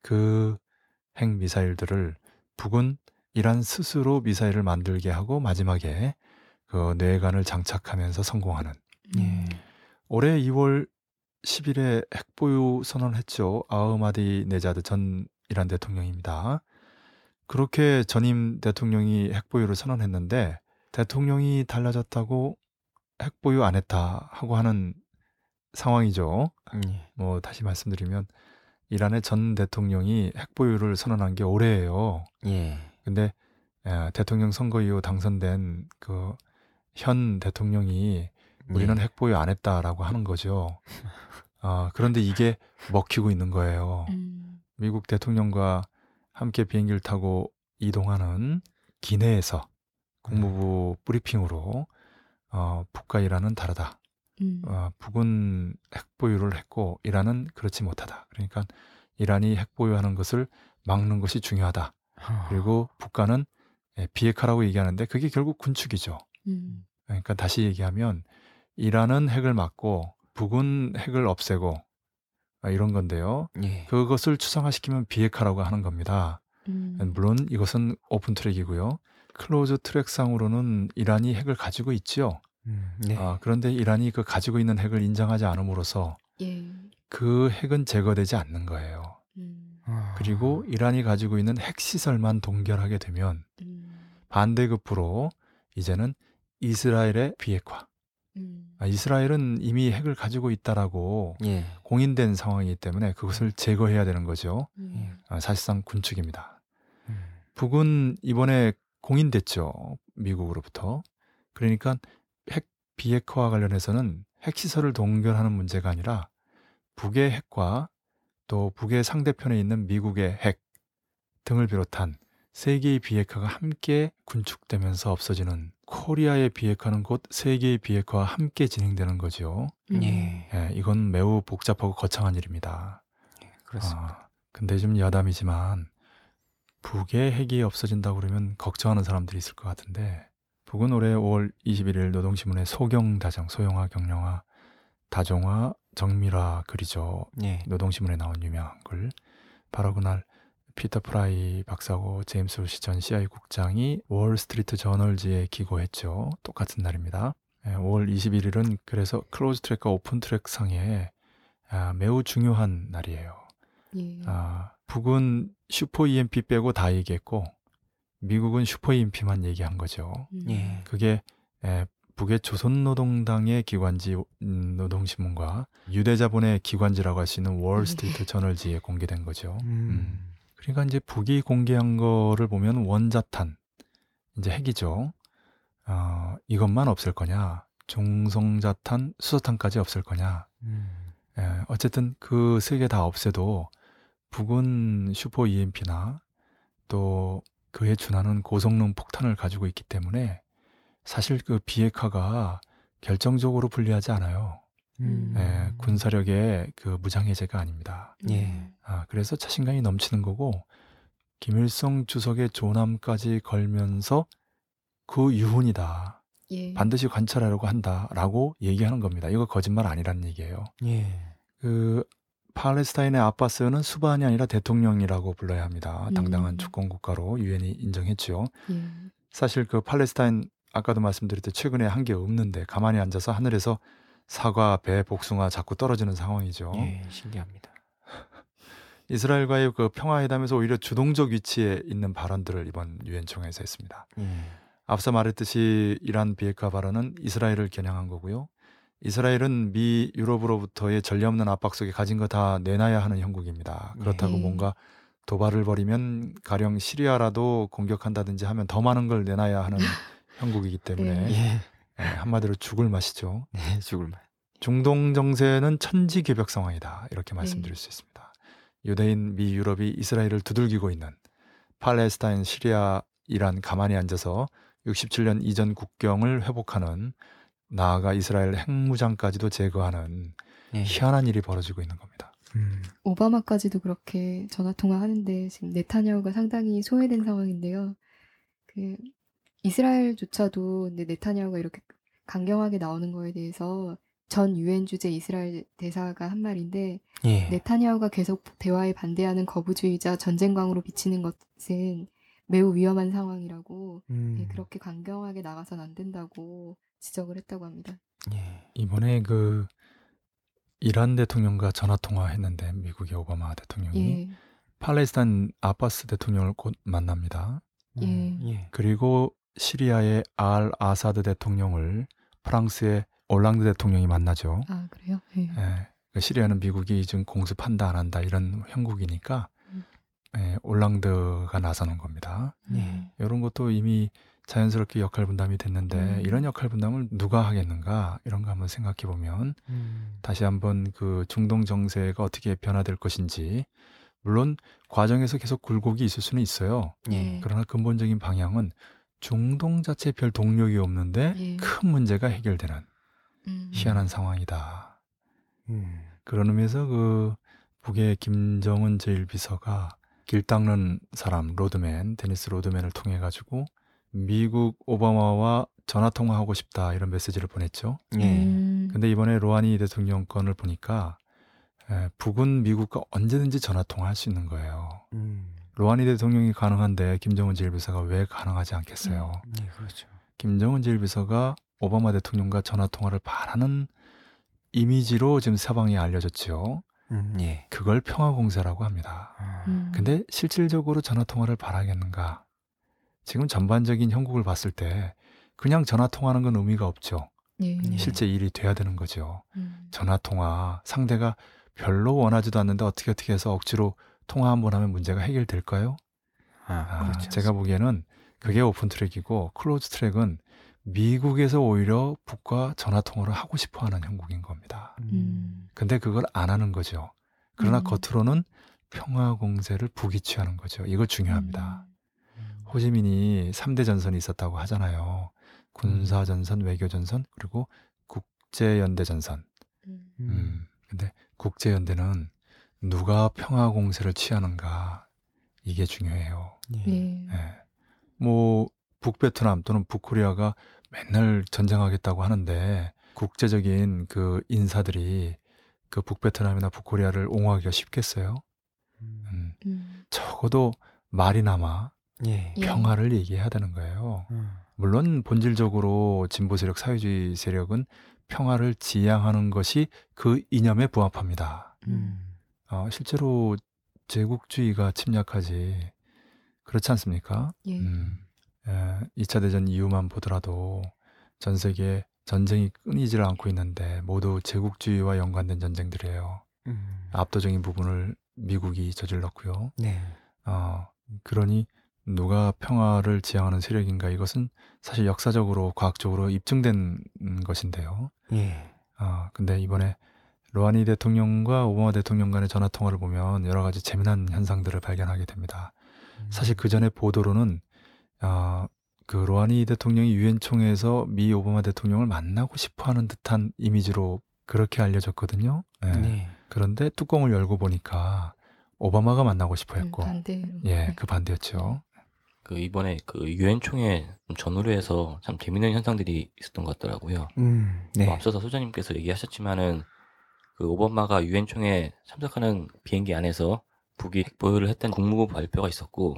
S2: 그 핵미사일들을 북은 이란 스스로 미사일을 만들게 하고 마지막에 그 뇌관을 장착하면서 성공하는
S4: 음.
S1: 예.
S2: 올해 2월 10일에 핵보유 선언을 했죠. 아흐마디 네자드 전 이란 대통령입니다. 그렇게 전임 대통령이 핵보유를 선언했는데 대통령이 달라졌다고 핵보유 안 했다 하고 하는 상황이죠.
S1: 예.
S2: 뭐 다시 말씀드리면 이란의 전 대통령이 핵 보유를 선언한 게 올해예요.
S1: 예.
S2: 근데 에, 대통령 선거 이후 당선된 그 현 대통령이 우리는
S1: 예.
S2: 핵 보유 안 했다라고 하는 거죠. 아, 그런데 이게 먹히고 있는 거예요.
S4: 음.
S2: 미국 대통령과 함께 비행기를 타고 이동하는 기내에서 국무부 브리핑으로 어, 북과 이란은 다르다.
S4: 음.
S2: 어, 북은 핵 보유를 했고 이란은 그렇지 못하다. 그러니까 이란이 핵 보유하는 것을 막는 것이 중요하다. 그리고 북한은 예, 비핵화라고 얘기하는데 그게 결국 군축이죠.
S4: 음.
S2: 그러니까 다시 얘기하면 이란은 핵을 막고 북은 핵을 없애고 아, 이런 건데요.
S1: 예.
S2: 그것을 추상화시키면 비핵화라고 하는 겁니다.
S4: 음.
S2: 물론 이것은 오픈 트랙이고요. close track상으로는 이란이 핵을 가지고 있지요.
S1: 음, 네.
S2: 아, 그런데 이란이 그 가지고 있는 핵을 인정하지 않음으로써
S4: 예.
S2: 그 핵은 제거되지 않는 거예요.
S4: 음.
S1: 아.
S2: 그리고 이란이 가지고 있는 핵 시설만 동결하게 되면
S4: 음.
S2: 반대급부로 이제는 이스라엘의 비핵화.
S4: 음.
S2: 아, 이스라엘은 이미 핵을 가지고 있다라고
S1: 예.
S2: 공인된 상황이기 때문에 그것을 제거해야 되는 거죠.
S4: 음.
S2: 아, 사실상 군축입니다.
S1: 음.
S2: 북은 이번에 공인됐죠. 미국으로부터. 그러니까 핵 비핵화와 관련해서는 핵시설을 동결하는 문제가 아니라 북의 핵과 또 북의 상대편에 있는 미국의 핵 등을 비롯한 세계의 비핵화가 함께 군축되면서 없어지는 코리아의 비핵화는 곧 세계의 비핵화와 함께 진행되는 거죠.
S4: 음.
S1: 예.
S2: 예, 이건 매우 복잡하고 거창한 일입니다.
S1: 그렇습니다.
S2: 아, 근데 좀 야담이지만 북의 핵이 없어진다고 그러면 걱정하는 사람들이 있을 것 같은데 북은 올해 5월 21일 노동신문에 소경 다정, 소형화 경량화, 다종화, 정밀화 글이죠.
S1: 예.
S2: 노동신문에 나온 유명한 글. 바로 그날 피터 프라이 박사하고 제임스 울시 전 CIA 국장이 월스트리트 저널지에 기고했죠. 똑같은 날입니다. 예, 5월 21일은 그래서 close track과 open track 상에 아, 매우 중요한 날이에요.
S4: 예.
S2: 아, 북은 슈퍼 EMP 빼고 다 얘기했고 미국은 슈퍼 EMP만 얘기한 거죠.
S4: 음.
S1: 예.
S2: 그게 에, 북의 조선노동당의 기관지 음, 노동신문과 유대자본의 기관지라고 할 수 있는 월스트리트 저널지에 공개된 거죠.
S1: 음.
S2: 그러니까 이제 북이 공개한 거를 보면 원자탄 이제 핵이죠. 어, 이것만 없을 거냐? 중성자탄, 수소탄까지 없을 거냐?
S1: 음.
S2: 예, 어쨌든 그 세 개 다 없애도 북은 슈퍼 EMP나 또 그에 준하는 고성능 폭탄을 가지고 있기 때문에 사실 그 비핵화가 결정적으로 불리하지 않아요.
S1: 음.
S2: 예, 군사력의 그 무장해제가 아닙니다.
S1: 예.
S2: 아, 그래서 자신감이 넘치는 거고 김일성 주석의 조남까지 걸면서 그 유훈이다.
S4: 예.
S2: 반드시 관찰하려고 한다라고 얘기하는 겁니다. 이거 거짓말 아니라는 얘기예요.
S1: 예.
S2: 그 팔레스타인의 아바스는 수반이 아니라 대통령이라고 불러야 합니다. 당당한
S4: 음.
S2: 주권 국가로 유엔이 인정했죠.
S4: 예.
S2: 사실 그 팔레스타인 아까도 말씀드렸듯 최근에 한 게 없는데 가만히 앉아서 하늘에서 사과, 배, 복숭아 자꾸 떨어지는 상황이죠.
S1: 예. 신기합니다.
S2: 이스라엘과의 그 평화회담에서 오히려 주동적 위치에 있는 발언들을 이번 유엔 총회에서 했습니다.
S1: 예.
S2: 앞서 말했듯이 이란 비핵화 발언은 이스라엘을 겨냥한 거고요. 이스라엘은 미 유럽으로부터의 전례 없는 압박 속에 가진 거 다 내놔야 하는 형국입니다. 그렇다고
S4: 네.
S2: 뭔가 도발을 벌이면 가령 시리아라도 공격한다든지 하면 더 많은 걸 내놔야 하는 형국이기 때문에
S4: 네.
S1: 예.
S2: 예, 한마디로 죽을 맛이죠.
S1: 네, 죽을 맛.
S2: 중동 정세는 천지개벽 상황이다. 이렇게 말씀드릴 수 있습니다. 유대인, 미, 유럽이 이스라엘을 두들기고 있는 팔레스타인, 시리아, 이란 가만히 앉아서 67년 이전 국경을 회복하는 나아가 이스라엘 핵무장까지도 제거하는
S1: 예.
S2: 희한한 일이 벌어지고 있는 겁니다.
S1: 음.
S4: 오바마까지도 그렇게 전화 통화하는데 지금 네타냐후가 상당히 소외된 상황인데요. 그 이스라엘조차도 네타냐후가 이렇게 강경하게 나오는 거에 대해서 전 유엔 주재 이스라엘 대사가 한 말인데
S1: 예.
S4: 네타냐후가 계속 대화에 반대하는 거부주의자 전쟁광으로 비치는 것은 매우 위험한 상황이라고
S1: 음.
S4: 예, 그렇게 강경하게 나가선 안 된다고 지적을 했다고 합니다.
S1: 예.
S2: 이번에 그 이란 대통령과 전화 통화했는데 미국의 오바마 대통령이
S4: 예,
S2: 팔레스타인 아바스 대통령을 곧 만납니다.
S4: 예.
S1: 음, 예.
S2: 그리고 시리아의 알 아사드 대통령을 프랑스의 올랑드 대통령이 만나죠.
S4: 아 그래요? 예.
S2: 예. 시리아는 미국이 지금 공습한다 안 한다 이런 형국이니까
S4: 음.
S2: 예, 올랑드가 나서는 겁니다.
S1: 네.
S2: 이런 것도 이미 자연스럽게 역할 분담이 됐는데
S4: 음.
S2: 이런 역할 분담을 누가 하겠는가 이런 거 한번 생각해 보면
S1: 음.
S2: 다시 한번 그 중동 정세가 어떻게 변화될 것인지 물론 과정에서 계속 굴곡이 있을 수는 있어요.
S1: 예.
S2: 그러나 근본적인 방향은 중동 자체에 별 동력이 없는데
S4: 예.
S2: 큰 문제가 해결되는
S4: 음.
S2: 희한한 상황이다.
S1: 음.
S2: 그런 의미에서 그 북의 김정은 제1비서가 길 닦는 사람 로드맨 데니스 로드맨을 통해 가지고 미국 오바마와 전화 통화하고 싶다 이런 메시지를 보냈죠.
S1: 예.
S4: 음.
S2: 근데 이번에 로하니 대통령 건을 보니까 에, 북은 미국과 언제든지 전화 통화할 수 있는 거예요.
S1: 음.
S2: 로하니 대통령이 가능한데 김정은 제1비서가 왜 가능하지 않겠어요?
S1: 예, 그렇죠.
S2: 김정은 제1비서가 오바마 대통령과 전화 통화를 바라는 이미지로 지금 사방에 알려졌지요.
S1: 음, 예.
S2: 그걸 평화 공세라고 합니다.
S1: 아,
S4: 음.
S2: 근데 실질적으로 전화 통화를 바라겠는가? 지금 전반적인 형국을 봤을 때 그냥 전화 통화하는 건 의미가 없죠.
S4: 예.
S1: 예.
S2: 실제 일이 돼야 되는 거죠.
S4: 음.
S2: 전화 통화 상대가 별로 원하지도 않는데 어떻게 어떻게 해서 억지로 통화 한번 하면 문제가 해결될까요?
S1: 아,
S2: 아,
S1: 그렇죠.
S2: 제가 보기에는 그게 open track이고 close track은 미국에서 오히려 북과 전화 통화를 하고 싶어 하는 형국인 겁니다.
S4: 음.
S2: 근데 그걸 안 하는 거죠. 그러나
S4: 음.
S2: 겉으로는 평화 공세를 북이 취하는 거죠. 이거 중요합니다.
S1: 음.
S2: 호치민이 3대 전선이 있었다고 하잖아요. 군사 전선, 외교 전선, 그리고 국제 연대 전선.
S4: 음.
S2: 음. 근데 국제 연대는 누가 평화 공세를 취하는가 이게 중요해요.
S1: 예.
S4: 예.
S2: 예. 뭐 북베트남 또는 북코리아가 맨날 전쟁하겠다고 하는데 국제적인 그 인사들이 그 북베트남이나 북코리아를 옹호하기가 쉽겠어요?
S1: 음.
S2: 음,
S4: 음.
S2: 적어도 말이나마
S1: 예.
S4: 예.
S2: 평화를 얘기해야 되는 거예요.
S1: 음.
S2: 물론 본질적으로 진보 세력, 사회주의 세력은 평화를 지향하는 것이 그 이념에 부합합니다.
S1: 음.
S2: 어, 실제로 제국주의가 침략하지 그렇지 않습니까?
S4: 예.
S2: 음, 에, 2차 대전 이후만 보더라도 전 세계 전쟁이 끊이질 않고 있는데 모두 제국주의와 연관된 전쟁들이에요.
S1: 음.
S2: 압도적인 부분을 미국이 저질렀고요.
S1: 네.
S2: 어, 그러니 누가 평화를 지향하는 세력인가 이것은 사실 역사적으로 과학적으로 입증된 음, 것인데요.
S1: 예.
S2: 어, 근데 이번에 로하니 대통령과 오바마 대통령 간의 전화 통화를 보면 여러 가지 재미난 현상들을 발견하게 됩니다.
S1: 음.
S2: 사실 그 전에 보도로는 아, 그 로하니 대통령이 유엔 총회에서 미 오바마 대통령을 만나고 싶어하는 듯한 이미지로 그렇게 알려졌거든요. 예.
S1: 네.
S2: 그런데 뚜껑을 열고 보니까 오바마가 만나고
S4: 음,
S2: 싶어했고,
S4: 반대로.
S2: 예,
S4: 네.
S2: 그 반대였죠.
S3: 그 이번에 그 유엔 총회 전후해서 참 재밌는 현상들이 있었던 것 같더라고요.
S1: 음. 네.
S3: 뭐 앞서서 소장님께서 얘기하셨지만은 그 오바마가 유엔 총회 참석하는 비행기 안에서 북이 핵 보유를 했다는 국무부 발표가 있었고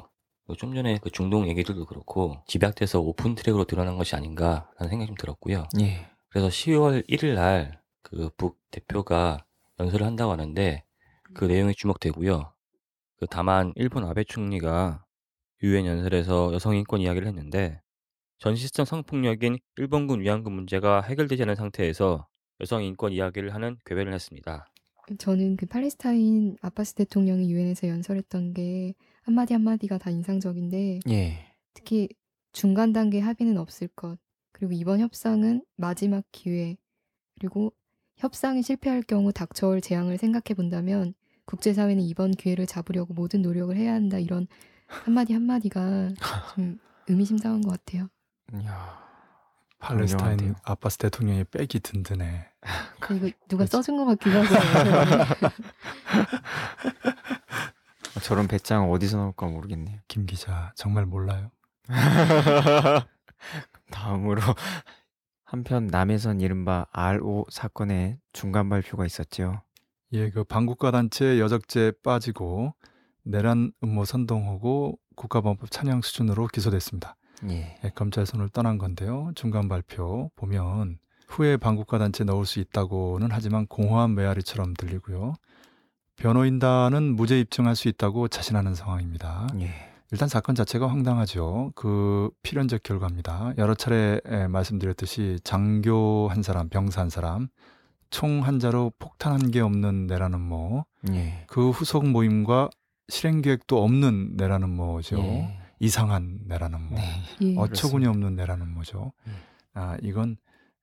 S3: 그좀 전에 그 중동 얘기들도 그렇고 집약돼서 open track으로 드러난 것이 아닌가라는 생각이 좀 들었고요.
S1: 예.
S3: 그래서 10월 1일 날 그 북 대표가 연설을 한다고 하는데 그 내용이 주목되고요. 그 다만 일본 아베 총리가 유엔 연설에서 여성 인권 이야기를 했는데 전시성 성폭력인 일본군 위안부 문제가 해결되지 않은 상태에서 여성 인권 이야기를 하는 궤변을 했습니다.
S4: 저는 그 팔레스타인 아바스 대통령이 유엔에서 연설했던 게 한마디 한마디가 다 인상적인데
S1: 예.
S4: 특히 중간 단계 합의는 없을 것 그리고 이번 협상은 마지막 기회 그리고 협상이 실패할 경우 닥쳐올 재앙을 생각해 본다면 국제사회는 이번 기회를 잡으려고 모든 노력을 해야 한다 이런 한마디 한마디가 좀 의미심장한 것 같아요.
S1: 야.
S2: 팔레스타인. 아바스 대통령의 백이 든든해.
S4: 이거 누가 써준 것 같기도 하고
S1: 저런 배짱 어디서 나올까 모르겠네요.
S2: 김 기자 정말 몰라요.
S1: 다음으로 한편 남해선 이른바 RO 사건의 중간 발표가 있었죠.
S2: 예, 그 반국가 단체 여적죄 빠지고 내란 음모 선동하고 국가범법 찬양 수준으로 기소됐습니다.
S1: 예.
S2: 예, 검찰 손을 떠난 건데요. 중간 발표 보면 후에 반국가 단체 넣을 수 있다고는 하지만 공허한 메아리처럼 들리고요. 변호인단은 무죄 입증할 수 있다고 자신하는 상황입니다.
S1: 예.
S2: 일단 사건 자체가 황당하죠. 그 필연적 결과입니다. 여러 차례 에, 말씀드렸듯이 장교 한 사람, 병사 한 사람, 총 한 자로 폭탄 한 개 없는 내라는 뭐,
S1: 예.
S2: 그 후속 모임과 실행 계획도 없는 내라는 뭐죠.
S1: 예.
S2: 이상한 내라는 뭐.
S1: 네.
S4: 예.
S2: 어처구니 없는 내라는 뭐죠.
S1: 음.
S2: 아, 이건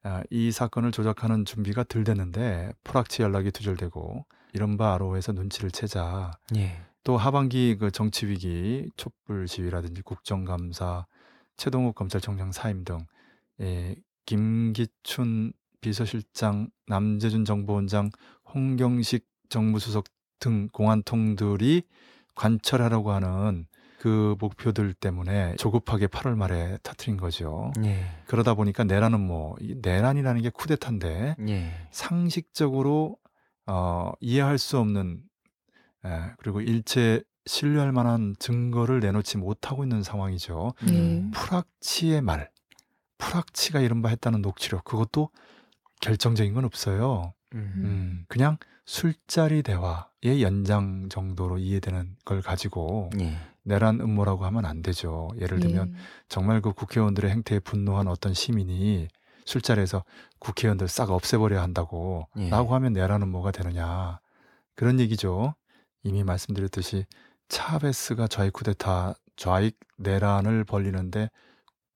S2: 아, 이 사건을 조작하는 준비가 덜 됐는데 포락치 연락이 두절되고 이른바 아로에서 눈치를 채자
S1: 예.
S2: 또 하반기 그 정치 위기 촛불 시위라든지 국정감사 최동욱 검찰총장 사임 등 예, 김기춘 비서실장 남재준 정보원장 홍경식 정무수석 등 공안통들이 관철하려고 하는 그 목표들 때문에 조급하게 8월 말에 터트린 거죠.
S1: 예.
S2: 그러다 보니까 내란은 뭐이 내란이라는 게 쿠데타인데
S1: 예.
S2: 상식적으로 어, 이해할 수 없는 예, 그리고 일체 신뢰할 만한 증거를 내놓지 못하고 있는 상황이죠.
S4: 예.
S1: 음.
S2: 프락치의 말, 프락치가 이른바 했다는 녹취록 그것도 결정적인 건 없어요.
S1: 음.
S2: 음, 그냥 술자리 대화의 연장 정도로 이해되는 걸 가지고
S1: 예.
S2: 내란 음모라고 하면 안 되죠. 예를 들면
S4: 예.
S2: 정말 그 국회의원들의 행태에 분노한 어떤 시민이 술자리에서 국회의원들 싹 없애버려야 한다고
S1: 예.
S2: 라고 하면 내란 음모가 되느냐 그런 얘기죠. 이미 말씀드렸듯이 차베스가 좌익 쿠데타 좌익 내란을 벌리는데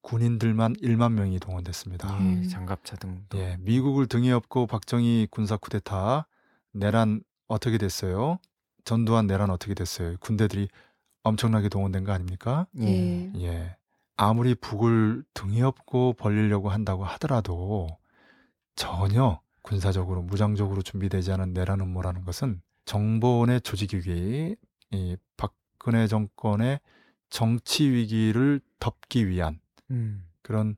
S2: 군인들만 1만 명이 동원됐습니다.
S1: 예.
S4: 음.
S1: 장갑차 등도.
S2: 예, 미국을 등에 업고 박정희 군사 쿠데타 내란 어떻게 됐어요? 전두환 내란 어떻게 됐어요? 군대들이 엄청나게 동원된 거 아닙니까?
S1: 예.
S2: 예. 아무리 북을 등에 업고 벌리려고 한다고 하더라도 전혀 군사적으로 무장적으로 준비되지 않은 내란 음모라는 것은 정보원의 조직 위기, 이 박근혜 정권의 정치 위기를 덮기 위한
S1: 음.
S2: 그런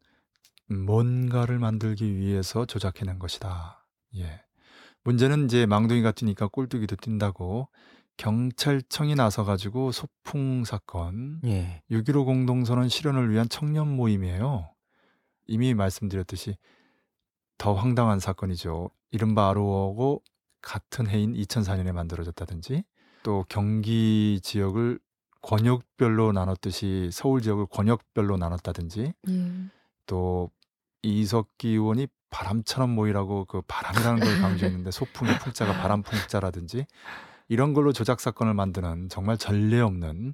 S2: 뭔가를 만들기 위해서 조작해낸 것이다. 예. 문제는 이제 망둥이 같으니까 꼴뚜기도 뛴다고 경찰청이 나서가지고 소풍 사건,
S1: 예.
S2: 6.15 공동선언 실현을 위한 청년 모임이에요. 이미 말씀드렸듯이 더 황당한 사건이죠. 이른바 아로어고 같은 해인 2004년에 만들어졌다든지 또 경기 지역을 권역별로 나눴듯이 서울 지역을 권역별로 나눴다든지
S4: 예.
S2: 또 이석기 의원이 바람처럼 모이라고 그 바람이라는 걸 강조했는데 소풍의 풍자가 바람 풍자라든지 이런 걸로 조작 사건을 만드는 정말 전례 없는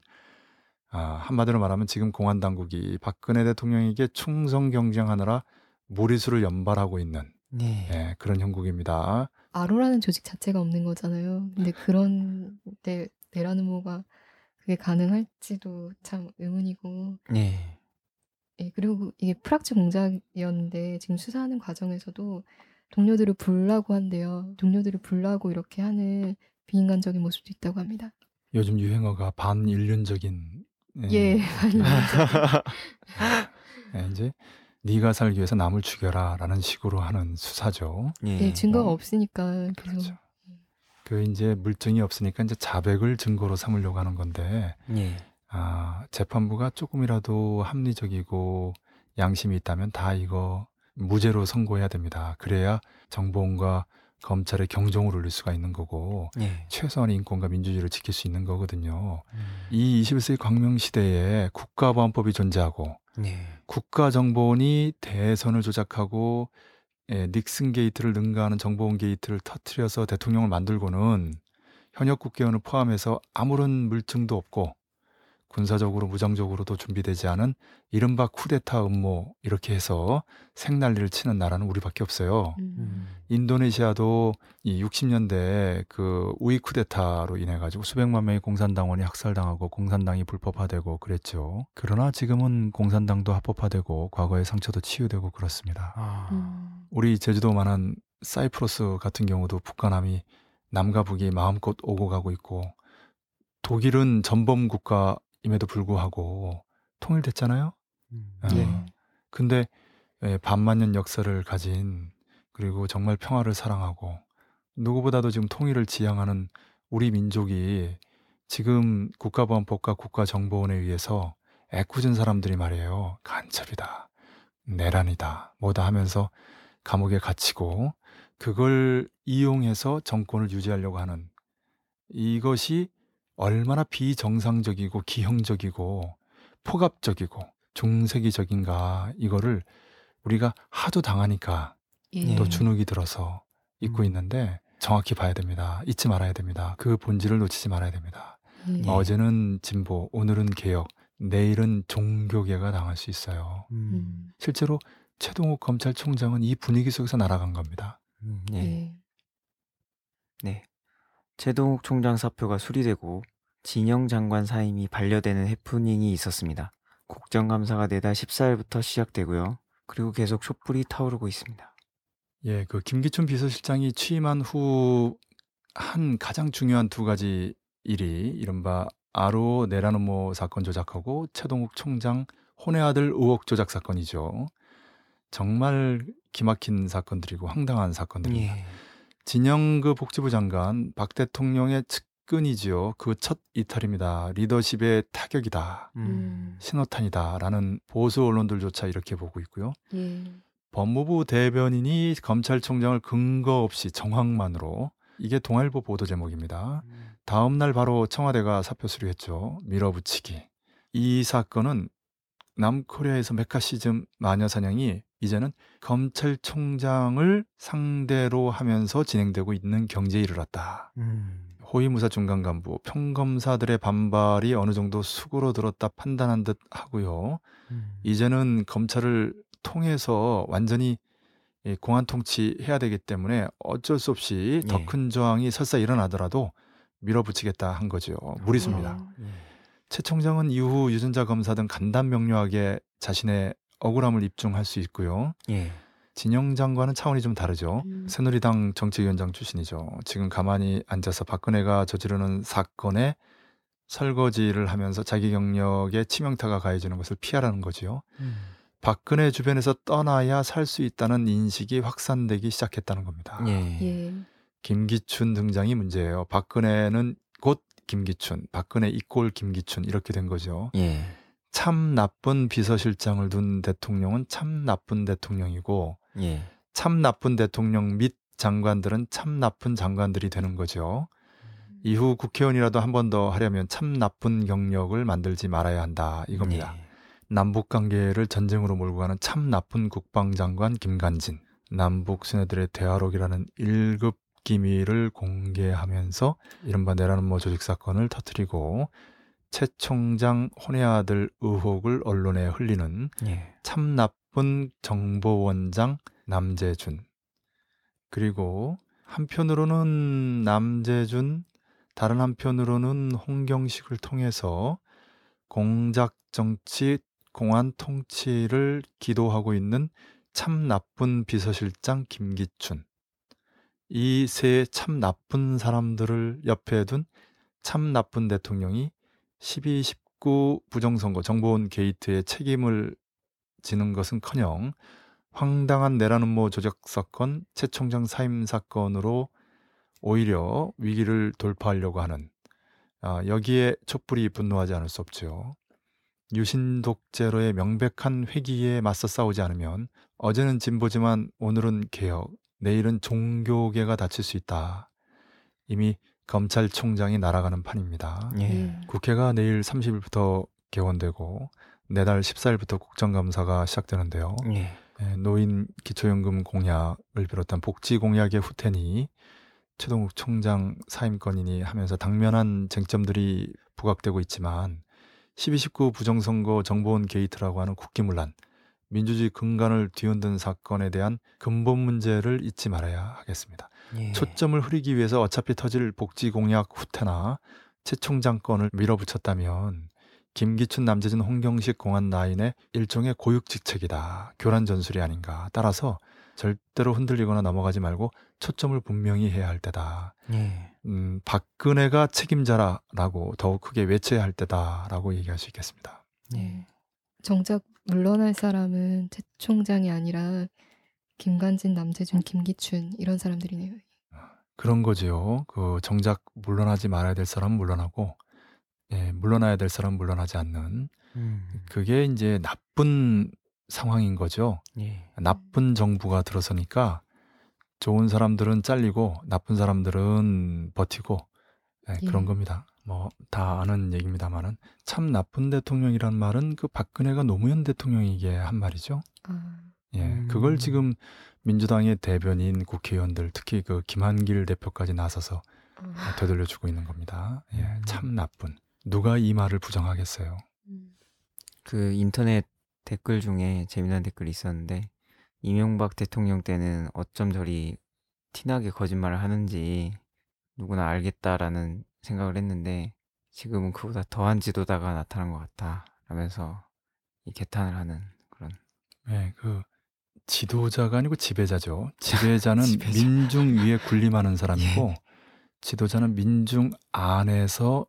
S2: 아, 한마디로 말하면 지금 공안 당국이 박근혜 대통령에게 충성 경쟁하느라 무리수를 연발하고 있는
S1: 네.
S2: 예, 그런 형국입니다.
S4: 아로라는 조직 자체가 없는 거잖아요. 근데 그런 데 내라는 뭐가 그게 가능할지도 참 의문이고
S1: 네.
S4: 예, 그리고 이게 프락치 공작이었는데 지금 수사하는 과정에서도 동료들을 불라고 한대요. 동료들을 불라고 이렇게 하는 비인간적인 모습도 있다고 합니다.
S2: 요즘 유행어가 반인륜적인 예,
S4: 예,
S2: 예, 이제 네가 살기 위해서 남을 죽여라라는 식으로 하는 수사죠.
S1: 예.
S4: 예, 증거가
S2: 어,
S4: 없으니까 계속
S2: 그렇죠. 그 이제 물증이 없으니까 이제 자백을 증거로 삼으려고 하는 건데
S1: 예.
S2: 아, 재판부가 조금이라도 합리적이고 양심이 있다면 다 이거 무죄로 선고해야 됩니다. 그래야 정보원과 검찰의 경종을 울릴 수가 있는 거고
S1: 예.
S2: 최소한의 인권과 민주주의를 지킬 수 있는 거거든요.
S1: 음.
S2: 이 21세기 광명 시대에 국가보안법이 존재하고
S1: 예.
S2: 국가정보원이 대선을 조작하고 예, 닉슨 게이트를 능가하는 정보원 게이트를 터트려서 대통령을 만들고는 현역 국회의원을 포함해서 아무런 물증도 없고 군사적으로 무장적으로도 준비되지 않은 이른바 쿠데타 음모 이렇게 해서 생난리를 치는 나라는 우리밖에 없어요.
S4: 음.
S1: 음.
S2: 인도네시아도 이 60년대 그 우익 쿠데타로 인해 가지고 수백만 명의 공산당원이 학살당하고 공산당이 불법화되고 그랬죠. 그러나 지금은 공산당도 합법화되고 과거의 상처도 치유되고 그렇습니다.
S1: 아.
S4: 음.
S2: 우리 제주도만한 사이프러스 같은 경우도 북과 남이 남과 북이 마음껏 오고 가고 있고 독일은 전범 국가 임에도 불구하고 통일됐잖아요.
S1: 음.
S2: 아,
S4: 예.
S2: 근데 예, 반만년 역사를 가진 그리고 정말 평화를 사랑하고 누구보다도 지금 통일을 지향하는 우리 민족이 지금 국가보안법과 국가정보원에 의해서 애꿎은 사람들이 말이에요. 간첩이다. 내란이다. 뭐다 하면서 감옥에 갇히고 그걸 이용해서 정권을 유지하려고 하는 이것이 얼마나 비정상적이고 기형적이고 포갑적이고 중세기적인가 이거를 우리가 하도 당하니까
S4: 예.
S2: 또 주눅이 들어서 잊고
S1: 음.
S2: 있는데 정확히 봐야 됩니다. 잊지 말아야 됩니다. 그 본질을 놓치지 말아야 됩니다.
S4: 예.
S1: 네.
S2: 어제는 진보, 오늘은 개혁, 내일은 종교계가 당할 수 있어요.
S1: 음.
S4: 음.
S2: 실제로 최동욱 검찰총장은 이 분위기 속에서 날아간 겁니다.
S1: 음, 예.
S4: 예.
S1: 네. 최동욱 총장 사표가 수리되고 진영 장관 사임이 반려되는 해프닝이 있었습니다. 국정감사가 내달 14일부터 시작되고요. 그리고 계속 촛불이 타오르고 있습니다.
S2: 예, 그 김기춘 비서실장이 취임한 후 한 가장 중요한 두 가지 일이 이른바 아로 내라노모 사건 조작하고 최동욱 총장 혼외 아들 의혹 조작 사건이죠. 정말 기막힌 사건들이고 황당한 사건들입니다.
S1: 예.
S2: 진영그 복지부 장관 박 대통령의 측근이지요. 그 첫 이탈입니다. 리더십의 타격이다.
S4: 음.
S2: 신호탄이다라는 보수 언론들조차 이렇게 보고 있고요.
S4: 예.
S2: 법무부 대변인이 검찰총장을 근거 없이 정황만으로 이게 동아일보 보도 제목입니다. 다음 날 바로 청와대가 사표 수리했죠. 밀어붙이기. 이 사건은 남코리아에서 메카시즘 마녀 사냥이 이제는 검찰총장을 상대로 하면서 진행되고 있는 경제에 이르렀다.
S1: 음.
S2: 호위무사 중간 간부, 평검사들의 반발이 어느 정도 수그러 들었다 판단한 듯 하고요.
S1: 음.
S2: 이제는 검찰을 통해서 완전히 이 공안 통치해야 되기 때문에 어쩔 수 없이 더
S1: 예.
S2: 큰 저항이 설사 일어나더라도 밀어붙이겠다 한 거죠. 무리수입니다.
S4: 어.
S1: 예.
S2: 최 총장은 이후 유전자 검사 등 간단 명료하게 자신의 억울함을 입증할 수 있고요.
S1: 예.
S2: 진영 장관은 차원이 좀 다르죠.
S4: 음.
S2: 새누리당 정치위원장 출신이죠. 지금 가만히 앉아서 박근혜가 저지르는 사건에 설거지를 하면서 자기 경력에 치명타가 가해지는 것을 피하라는 거지요.
S1: 음.
S2: 박근혜 주변에서 떠나야 살 수 있다는 인식이 확산되기 시작했다는 겁니다.
S1: 예.
S4: 예.
S2: 김기춘 등장이 문제예요. 박근혜는 곧 김기춘, 박근혜 이꼴 김기춘 이렇게 된 거죠.
S1: 예.
S2: 참 나쁜 비서실장을 둔 대통령은 참 나쁜 대통령이고
S1: 예.
S2: 참 나쁜 대통령 및 장관들은 참 나쁜 장관들이 되는 거죠. 이후 국회의원이라도 한 번 더 하려면 참 나쁜 경력을 만들지 말아야 한다 이겁니다.
S1: 예.
S2: 남북 관계를 전쟁으로 몰고 가는 참 나쁜 국방장관 김간진, 남북 수뇌들의 대화록이라는 1급 기밀을 공개하면서 이른바 내라는모 조직 사건을 터뜨리고 최 총장 혼외 아들 의혹을 언론에 흘리는
S1: 예.
S2: 참 나쁜 정보원장 남재준 그리고 한편으로는 남재준 다른 한편으로는 홍경식을 통해서 공작 정치 공안 통치를 기도하고 있는 참 나쁜 비서실장 김기춘 이 세 참 나쁜 사람들을 옆에 둔 참 나쁜 대통령이 12, 19 부정선거 정보원 게이트의 책임을 지는 것은커녕 황당한 내라는모 조작 사건, 최 총장 사임 사건으로 오히려 위기를 돌파하려고 하는 아, 여기에 촛불이 분노하지 않을 수 없죠. 유신 독재로의 명백한 회기에 맞서 싸우지 않으면 어제는 진보지만 오늘은 개혁, 내일은 종교계가 다칠 수 있다. 이미 검찰총장이 날아가는 판입니다.
S1: 예.
S4: 예.
S2: 국회가 내일 30일부터 개원되고 내달 14일부터 국정감사가 시작되는데요.
S1: 예.
S2: 예, 노인 기초연금 공약을 비롯한 복지 공약의 후퇴니 채동욱 총장 사임건이니 하면서 당면한 쟁점들이 부각되고 있지만 12.19 부정선거 정보원 게이트라고 하는 국기문란, 민주주의 근간을 뒤흔든 사건에 대한 근본 문제를 잊지 말아야 하겠습니다.
S1: 예.
S2: 초점을 흐리기 위해서 어차피 터질 복지 공약 후퇴나 채 총장 건을 밀어붙였다면 김기춘, 남재준, 홍경식 공안 라인의 일종의 고육지책이다. 교란 전술이 아닌가. 따라서 절대로 흔들리거나 넘어가지 말고 초점을 분명히 해야 할 때다.
S1: 예.
S2: 음, 박근혜가 책임자라고 더욱 크게 외쳐야 할 때다라고 얘기할 수 있겠습니다.
S1: 예.
S4: 정작 물러날 사람은 최 총장이 아니라 김관진, 남재준, 김기춘 이런 사람들이네요.
S2: 그런 거지요. 그 정작 물러나지 말아야 될 사람은 물러나고, 예, 물러나야 될 사람은 물러나지 않는
S1: 음.
S2: 그게 이제 나쁜 상황인 거죠.
S1: 예.
S2: 나쁜 정부가 들어서니까 좋은 사람들은 잘리고 나쁜 사람들은 버티고 예, 그런
S4: 예.
S2: 겁니다. 뭐 다 아는 얘기입니다만은 참 나쁜 대통령이란 말은 그 박근혜가 노무현 대통령에게 한 말이죠.
S4: 아,
S2: 예,
S1: 음.
S2: 그걸 지금 민주당의 대변인 국회의원들 특히 그 김한길 대표까지 나서서 되돌려 주고 있는 겁니다. 예,
S1: 음.
S2: 참 나쁜. 누가 이 말을 부정하겠어요?
S4: 음.
S1: 그 인터넷 댓글 중에 재미난 댓글이 있었는데 이명박 대통령 때는 어쩜 저리 티나게 거짓말을 하는지 누구나 알겠다라는 생각을 했는데 지금은 그보다 더한 지도자가 나타난 것 같다 라면서 이 개탄을 하는 그런
S2: 예, 그 지도자가 아니고 지배자죠. 지배자는
S1: 지배자.
S2: 민중 위에 군림하는 사람이고 지도자는 민중 안에서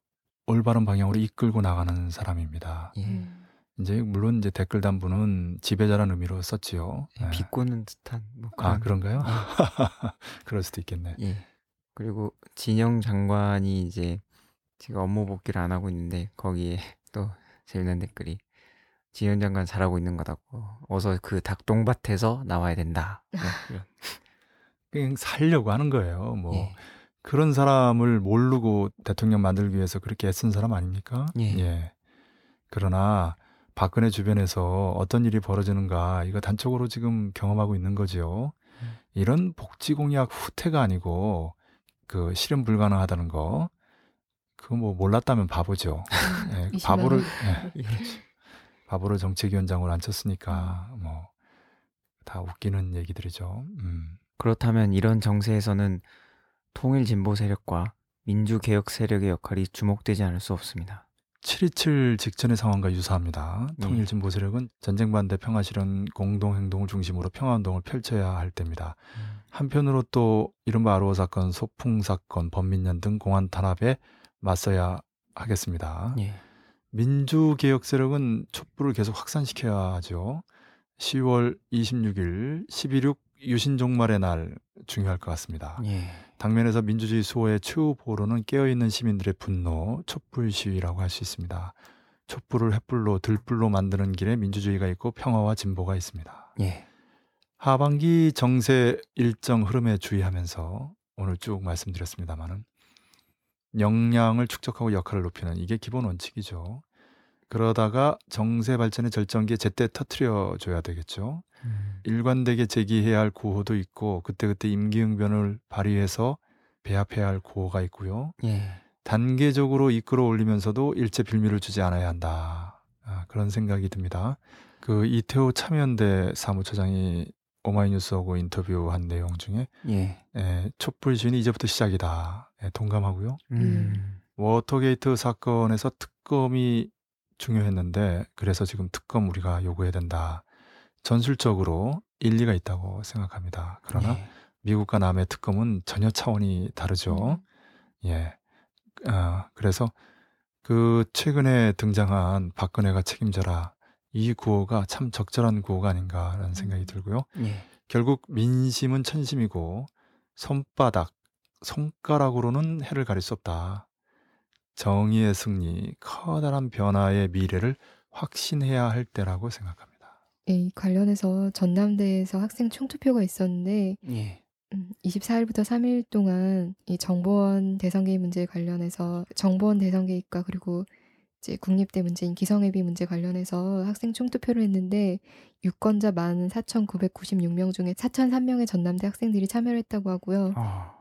S2: 올바른 방향으로 이끌고 나가는 사람입니다.
S1: 예,
S4: 음.
S2: 이제 물론 이제 댓글 단분은 지배자라는 의미로 썼지요. 예.
S1: 비꼬는 듯한
S2: 뭐아
S1: 그런
S2: 그런가요? 그럴 수도 있겠네.
S1: 예. 그리고 진영 장관이 이제 지금 업무 복귀를 안 하고 있는데 거기에 또 재밌는 댓글이 진영 장관 잘하고 있는 거다고 어서 그 닭똥밭에서 나와야 된다. 뭐 이런.
S2: 그냥 살려고 하는 거예요. 뭐
S1: 예.
S2: 그런 사람을 모르고 대통령 만들기 위해서 그렇게 애쓴 사람 아닙니까?
S1: 예.
S2: 그러나 박근혜 주변에서 어떤 일이 벌어지는가 이거 단적으로 지금 경험하고 있는 거지요.
S1: 음.
S2: 이런 복지 공약 후퇴가 아니고 그 실현 불가능하다는 거 그거 뭐 몰랐다면 바보죠. 예,
S4: 20만
S2: 바보를
S4: 원.
S2: 예, 바보를 정책위원장으로 앉혔으니까 뭐 다 웃기는 얘기들이죠. 음.
S1: 그렇다면 이런 정세에서는 통일 진보 세력과 민주 개혁 세력의 역할이 주목되지 않을 수 없습니다.
S2: 7.27 직전의 상황과 유사합니다.
S1: 네.
S2: 통일 진보 세력은 전쟁 반대 평화 실현 공동 행동을 중심으로 평화 운동을 펼쳐야 할 때입니다. 한편으로 또 이른바 아로어 사건, 소풍 사건, 범민련 등 공안 탄압에 맞서야 하겠습니다.
S1: 예.
S2: 민주 개혁 세력은 촛불을 계속 확산시켜야 하죠. 10월 26일 11.6 유신종말의 날 중요할 것 같습니다.
S1: 예.
S2: 당면에서 민주주의 수호의 최후 보루는 깨어있는 시민들의 분노, 촛불 시위라고 할 수 있습니다. 촛불을 횃불로 들불로 만드는 길에 민주주의가 있고 평화와 진보가 있습니다.
S1: 예.
S2: 하반기 정세 일정 흐름에 주의하면서 오늘 쭉 말씀드렸습니다만은 역량을 축적하고 역할을 높이는 이게 기본 원칙이죠. 그러다가 정세 발전의 절정기에 제때 터트려 줘야 되겠죠.
S1: 음.
S2: 일관되게 제기해야 할 구호도 있고 그때그때 임기응변을 발휘해서 배합해야 할 구호가 있고요.
S1: 예.
S2: 단계적으로 이끌어 올리면서도 일체 빌미를 주지 않아야 한다. 아, 그런 생각이 듭니다. 그 이태호 참여연대 사무처장이 오마이뉴스하고 인터뷰한 내용 중에
S1: 예.
S2: 에, 촛불 시위는 이제부터 시작이다. 에, 동감하고요.
S1: 음.
S2: 워터게이트 사건에서 특검이 중요했는데 그래서 지금 특검 우리가 요구해야 된다. 전술적으로 일리가 있다고 생각합니다. 그러나
S1: 예.
S2: 미국과 남의 특검은 전혀 차원이 다르죠. 예. 아, 그래서 그 최근에 등장한 박근혜가 책임져라 이 구호가 참 적절한 구호가 아닌가라는 생각이
S4: 음.
S2: 들고요.
S1: 예.
S2: 결국 민심은 천심이고 손바닥, 손가락으로는 해를 가릴 수 없다. 정의의 승리, 커다란 변화의 미래를 확신해야 할 때라고 생각합니다.
S4: 예, 이 관련해서 전남대에서 학생 총투표가 있었는데
S1: 예.
S4: 음, 24일부터 3일 동안 이 정보원 대선 개입 문제 관련해서 정보원 대선 개입과 그리고 이제 국립대 문제인 기성예비 문제 관련해서 학생 총투표를 했는데 유권자 14,996명 중에 4,003명의 전남대 학생들이 참여를 했다고 하고요.
S1: 어.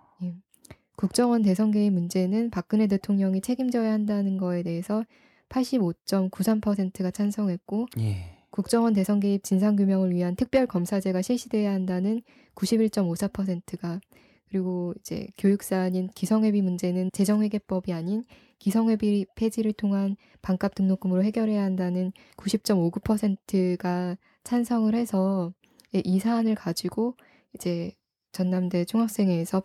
S4: 국정원 대선 개입 문제는 박근혜 대통령이 책임져야 한다는 거에 대해서 85.93%가 찬성했고
S1: 예.
S4: 국정원 대선 개입 진상 규명을 위한 특별 검사제가 실시돼야 한다는 91.54%가 그리고 이제 교육 사안인 기성회비 문제는 재정회계법이 아닌 기성회비 폐지를 통한 반값 등록금으로 해결해야 한다는 90.59%가 찬성을 해서 예, 이 사안을 가지고 이제 전남대 총학생회에서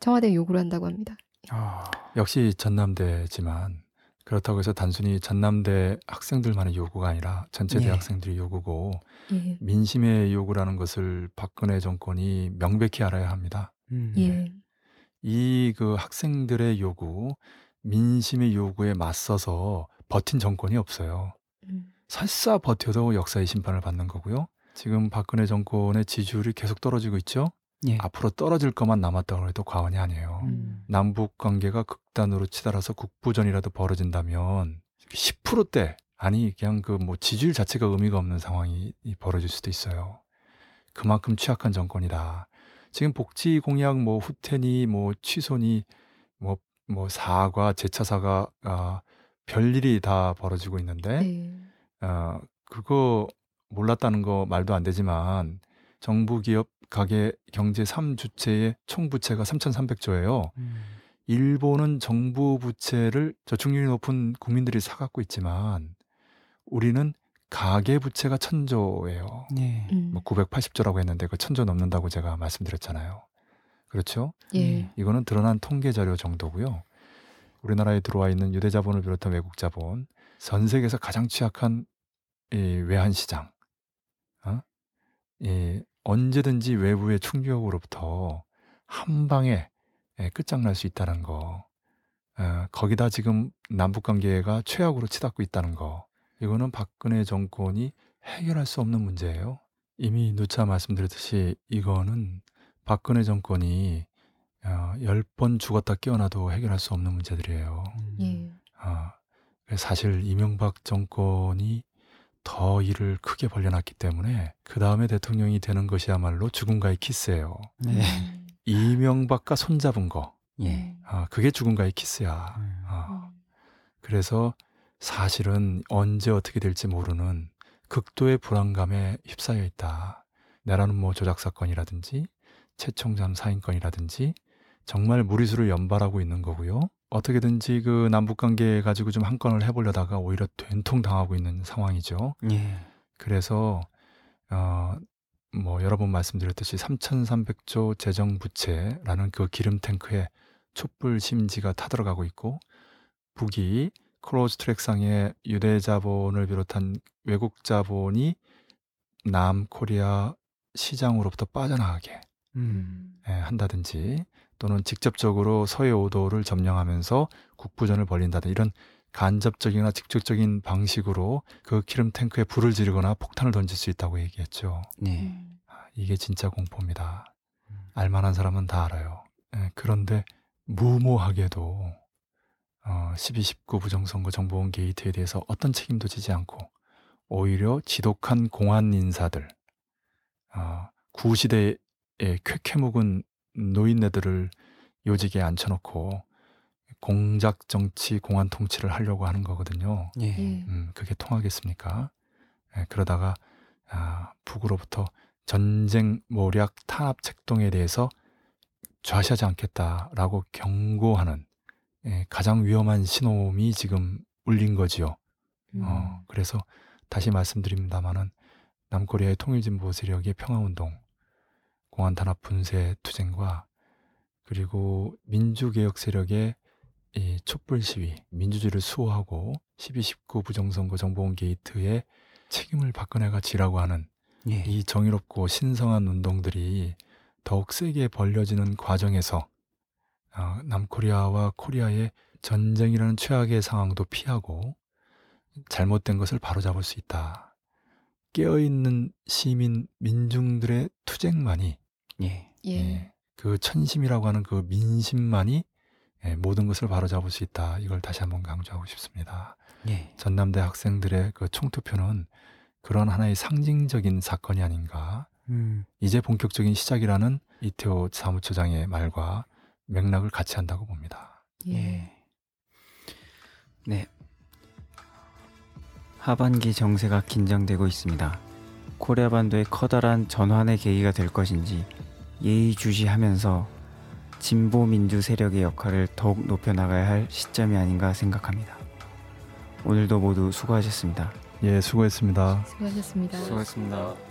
S4: 청와대에 요구를 한다고 합니다.
S1: 어.
S2: 역시 전남대지만 그렇다고 해서 단순히 전남대 학생들만의 요구가 아니라 전체
S1: 예.
S2: 대학생들의 요구고
S4: 예.
S2: 민심의 요구라는 것을 박근혜 정권이 명백히 알아야 합니다.
S1: 음.
S4: 예.
S2: 이그 학생들의 요구, 민심의 요구에 맞서서 버틴 정권이 없어요.
S4: 음.
S2: 설사 버텨도 역사의 심판을 받는 거고요. 지금 박근혜 정권의 지지율이 계속 떨어지고 있죠.
S1: 예.
S2: 앞으로 떨어질 것만 남았다고 해도 과언이 아니에요.
S1: 음.
S2: 남북 관계가 극단으로 치달아서 국부전이라도 벌어진다면 10%대 아니 그냥 그 뭐 지지율 자체가 의미가 없는 상황이 이- 벌어질 수도 있어요. 그만큼 취약한 정권이다. 지금 복지 공약 뭐 후퇴니 뭐 취소니 뭐뭐 사과 재차 사과 아, 별일이 다 벌어지고 있는데
S4: 네.
S2: 어, 그거 몰랐다는 거 말도 안 되지만 정부 기업 가계 경제 3주체의 총 부채가 3,300조예요.
S1: 음.
S2: 일본은 정부 부채를 저축률이 높은 국민들이 사갖고 있지만 우리는 가계 부채가 천조예요.
S1: 네.
S4: 음.
S2: 뭐 980조라고 했는데 그 천조 넘는다고 제가 말씀드렸잖아요. 그렇죠?
S4: 예.
S1: 네.
S2: 이거는 드러난 통계 자료 정도고요. 우리나라에 들어와 있는 유대 자본을 비롯한 외국 자본, 전 세계에서 가장 취약한 이 외환 시장, 어? 이 언제든지 외부의 충격으로부터 한 방에 예, 끝장날 수 있다는 거. 어, 거기다 지금 남북 관계가 최악으로 치닫고 있다는 거. 이거는 박근혜 정권이 해결할 수 없는 문제예요. 이미 누차 말씀드렸듯이 이거는 박근혜 정권이 어, 10번 죽었다 깨어나도 해결할 수 없는 문제들이에요.
S1: 음.
S4: 예.
S2: 아, 그래서 사실 이명박 정권이 더 일을 크게 벌려놨기 때문에 그 다음에 대통령이 되는 것이야말로 죽음과의 키스예요.
S1: 네.
S4: 음.
S2: 이명박과 손잡은 거,
S1: 예.
S2: 아, 그게 죽음과의 키스야.
S1: 음.
S2: 아,
S4: 음.
S2: 그래서 사실은 언제 어떻게 될지 모르는 극도의 불안감에 휩싸여 있다. 내라는 뭐 조작 사건이라든지 최 총장 사인건이라든지 정말 무리수를 연발하고 있는 거고요. 어떻게든지 그 남북 관계 가지고 좀 한 건을 해보려다가 오히려 된통 당하고 있는 상황이죠.
S1: 예.
S2: 그래서 어, 뭐 여러 번 말씀드렸듯이 3,300조 재정 부채라는 그 기름 탱크에 촛불 심지가 타들어가고 있고 북이 close track상에 유대 자본을 비롯한 외국 자본이 남코리아 시장으로부터 빠져나가게
S1: 음.
S2: 예, 한다든지 또는 직접적으로 서해 오도를 점령하면서 국부전을 벌린다든지 이런 간접적이나 직접적인 방식으로 그 기름 탱크에 불을 지르거나 폭탄을 던질 수 있다고 얘기했죠.
S1: 네.
S4: 음.
S2: 아, 이게 진짜 공포입니다.
S1: 음.
S2: 알만한 사람은 다 알아요. 예, 그런데 무모하게도 어, 12.19 부정선거 정보원 게이트에 대해서 어떤 책임도 지지 않고 오히려 지독한 공안 인사들, 어, 구시대의 쾌쾌 묵은 노인네들을 요직에 앉혀놓고 공작 정치, 공안 통치를 하려고 하는 거거든요.
S1: 예.
S4: 예.
S2: 음, 그게 통하겠습니까? 예, 그러다가 아, 북으로부터 전쟁 모략 탄압 책동에 대해서 좌시하지 않겠다라고 경고하는 예, 가장 위험한 신호음이 지금 울린 거지요.
S4: 음.
S2: 어, 그래서 다시 말씀드립니다만은 남코리아의 통일진보 세력의 평화운동, 공안 탄압 분쇄 투쟁과 그리고 민주개혁 세력의 이 촛불 시위, 민주주의를 수호하고 12.19 부정선거 정보원 게이트의 책임을 박근혜가 지라고 하는
S1: 예.
S2: 이 정의롭고 신성한 운동들이 더욱 세게 벌려지는 과정에서 어, 남코리아와 코리아의 전쟁이라는 최악의 상황도 피하고 잘못된 것을 바로잡을 수 있다. 깨어있는 시민 민중들의 투쟁만이
S1: 예.
S4: 예.
S2: 예, 그 천심이라고 하는 그 민심만이 예, 모든 것을 바로잡을 수 있다. 이걸 다시 한번 강조하고 싶습니다.
S1: 예.
S2: 전남대 학생들의 그 총투표는 그런 하나의 상징적인 사건이 아닌가.
S1: 음.
S2: 이제 본격적인 시작이라는 이태호 사무처장의 말과 맥락을 같이 한다고 봅니다.
S4: 예.
S1: 예. 네. 하반기 정세가 긴장되고 있습니다. 코리아 반도의 커다란 전환의 계기가 될 것인지 예의주시하면서 진보 민주 세력의 역할을 더욱 높여 나가야 할 시점이 아닌가 생각합니다. 오늘도 모두 수고하셨습니다.
S2: 예, 수고했습니다.
S4: 수고하셨습니다.
S1: 수고하셨습니다.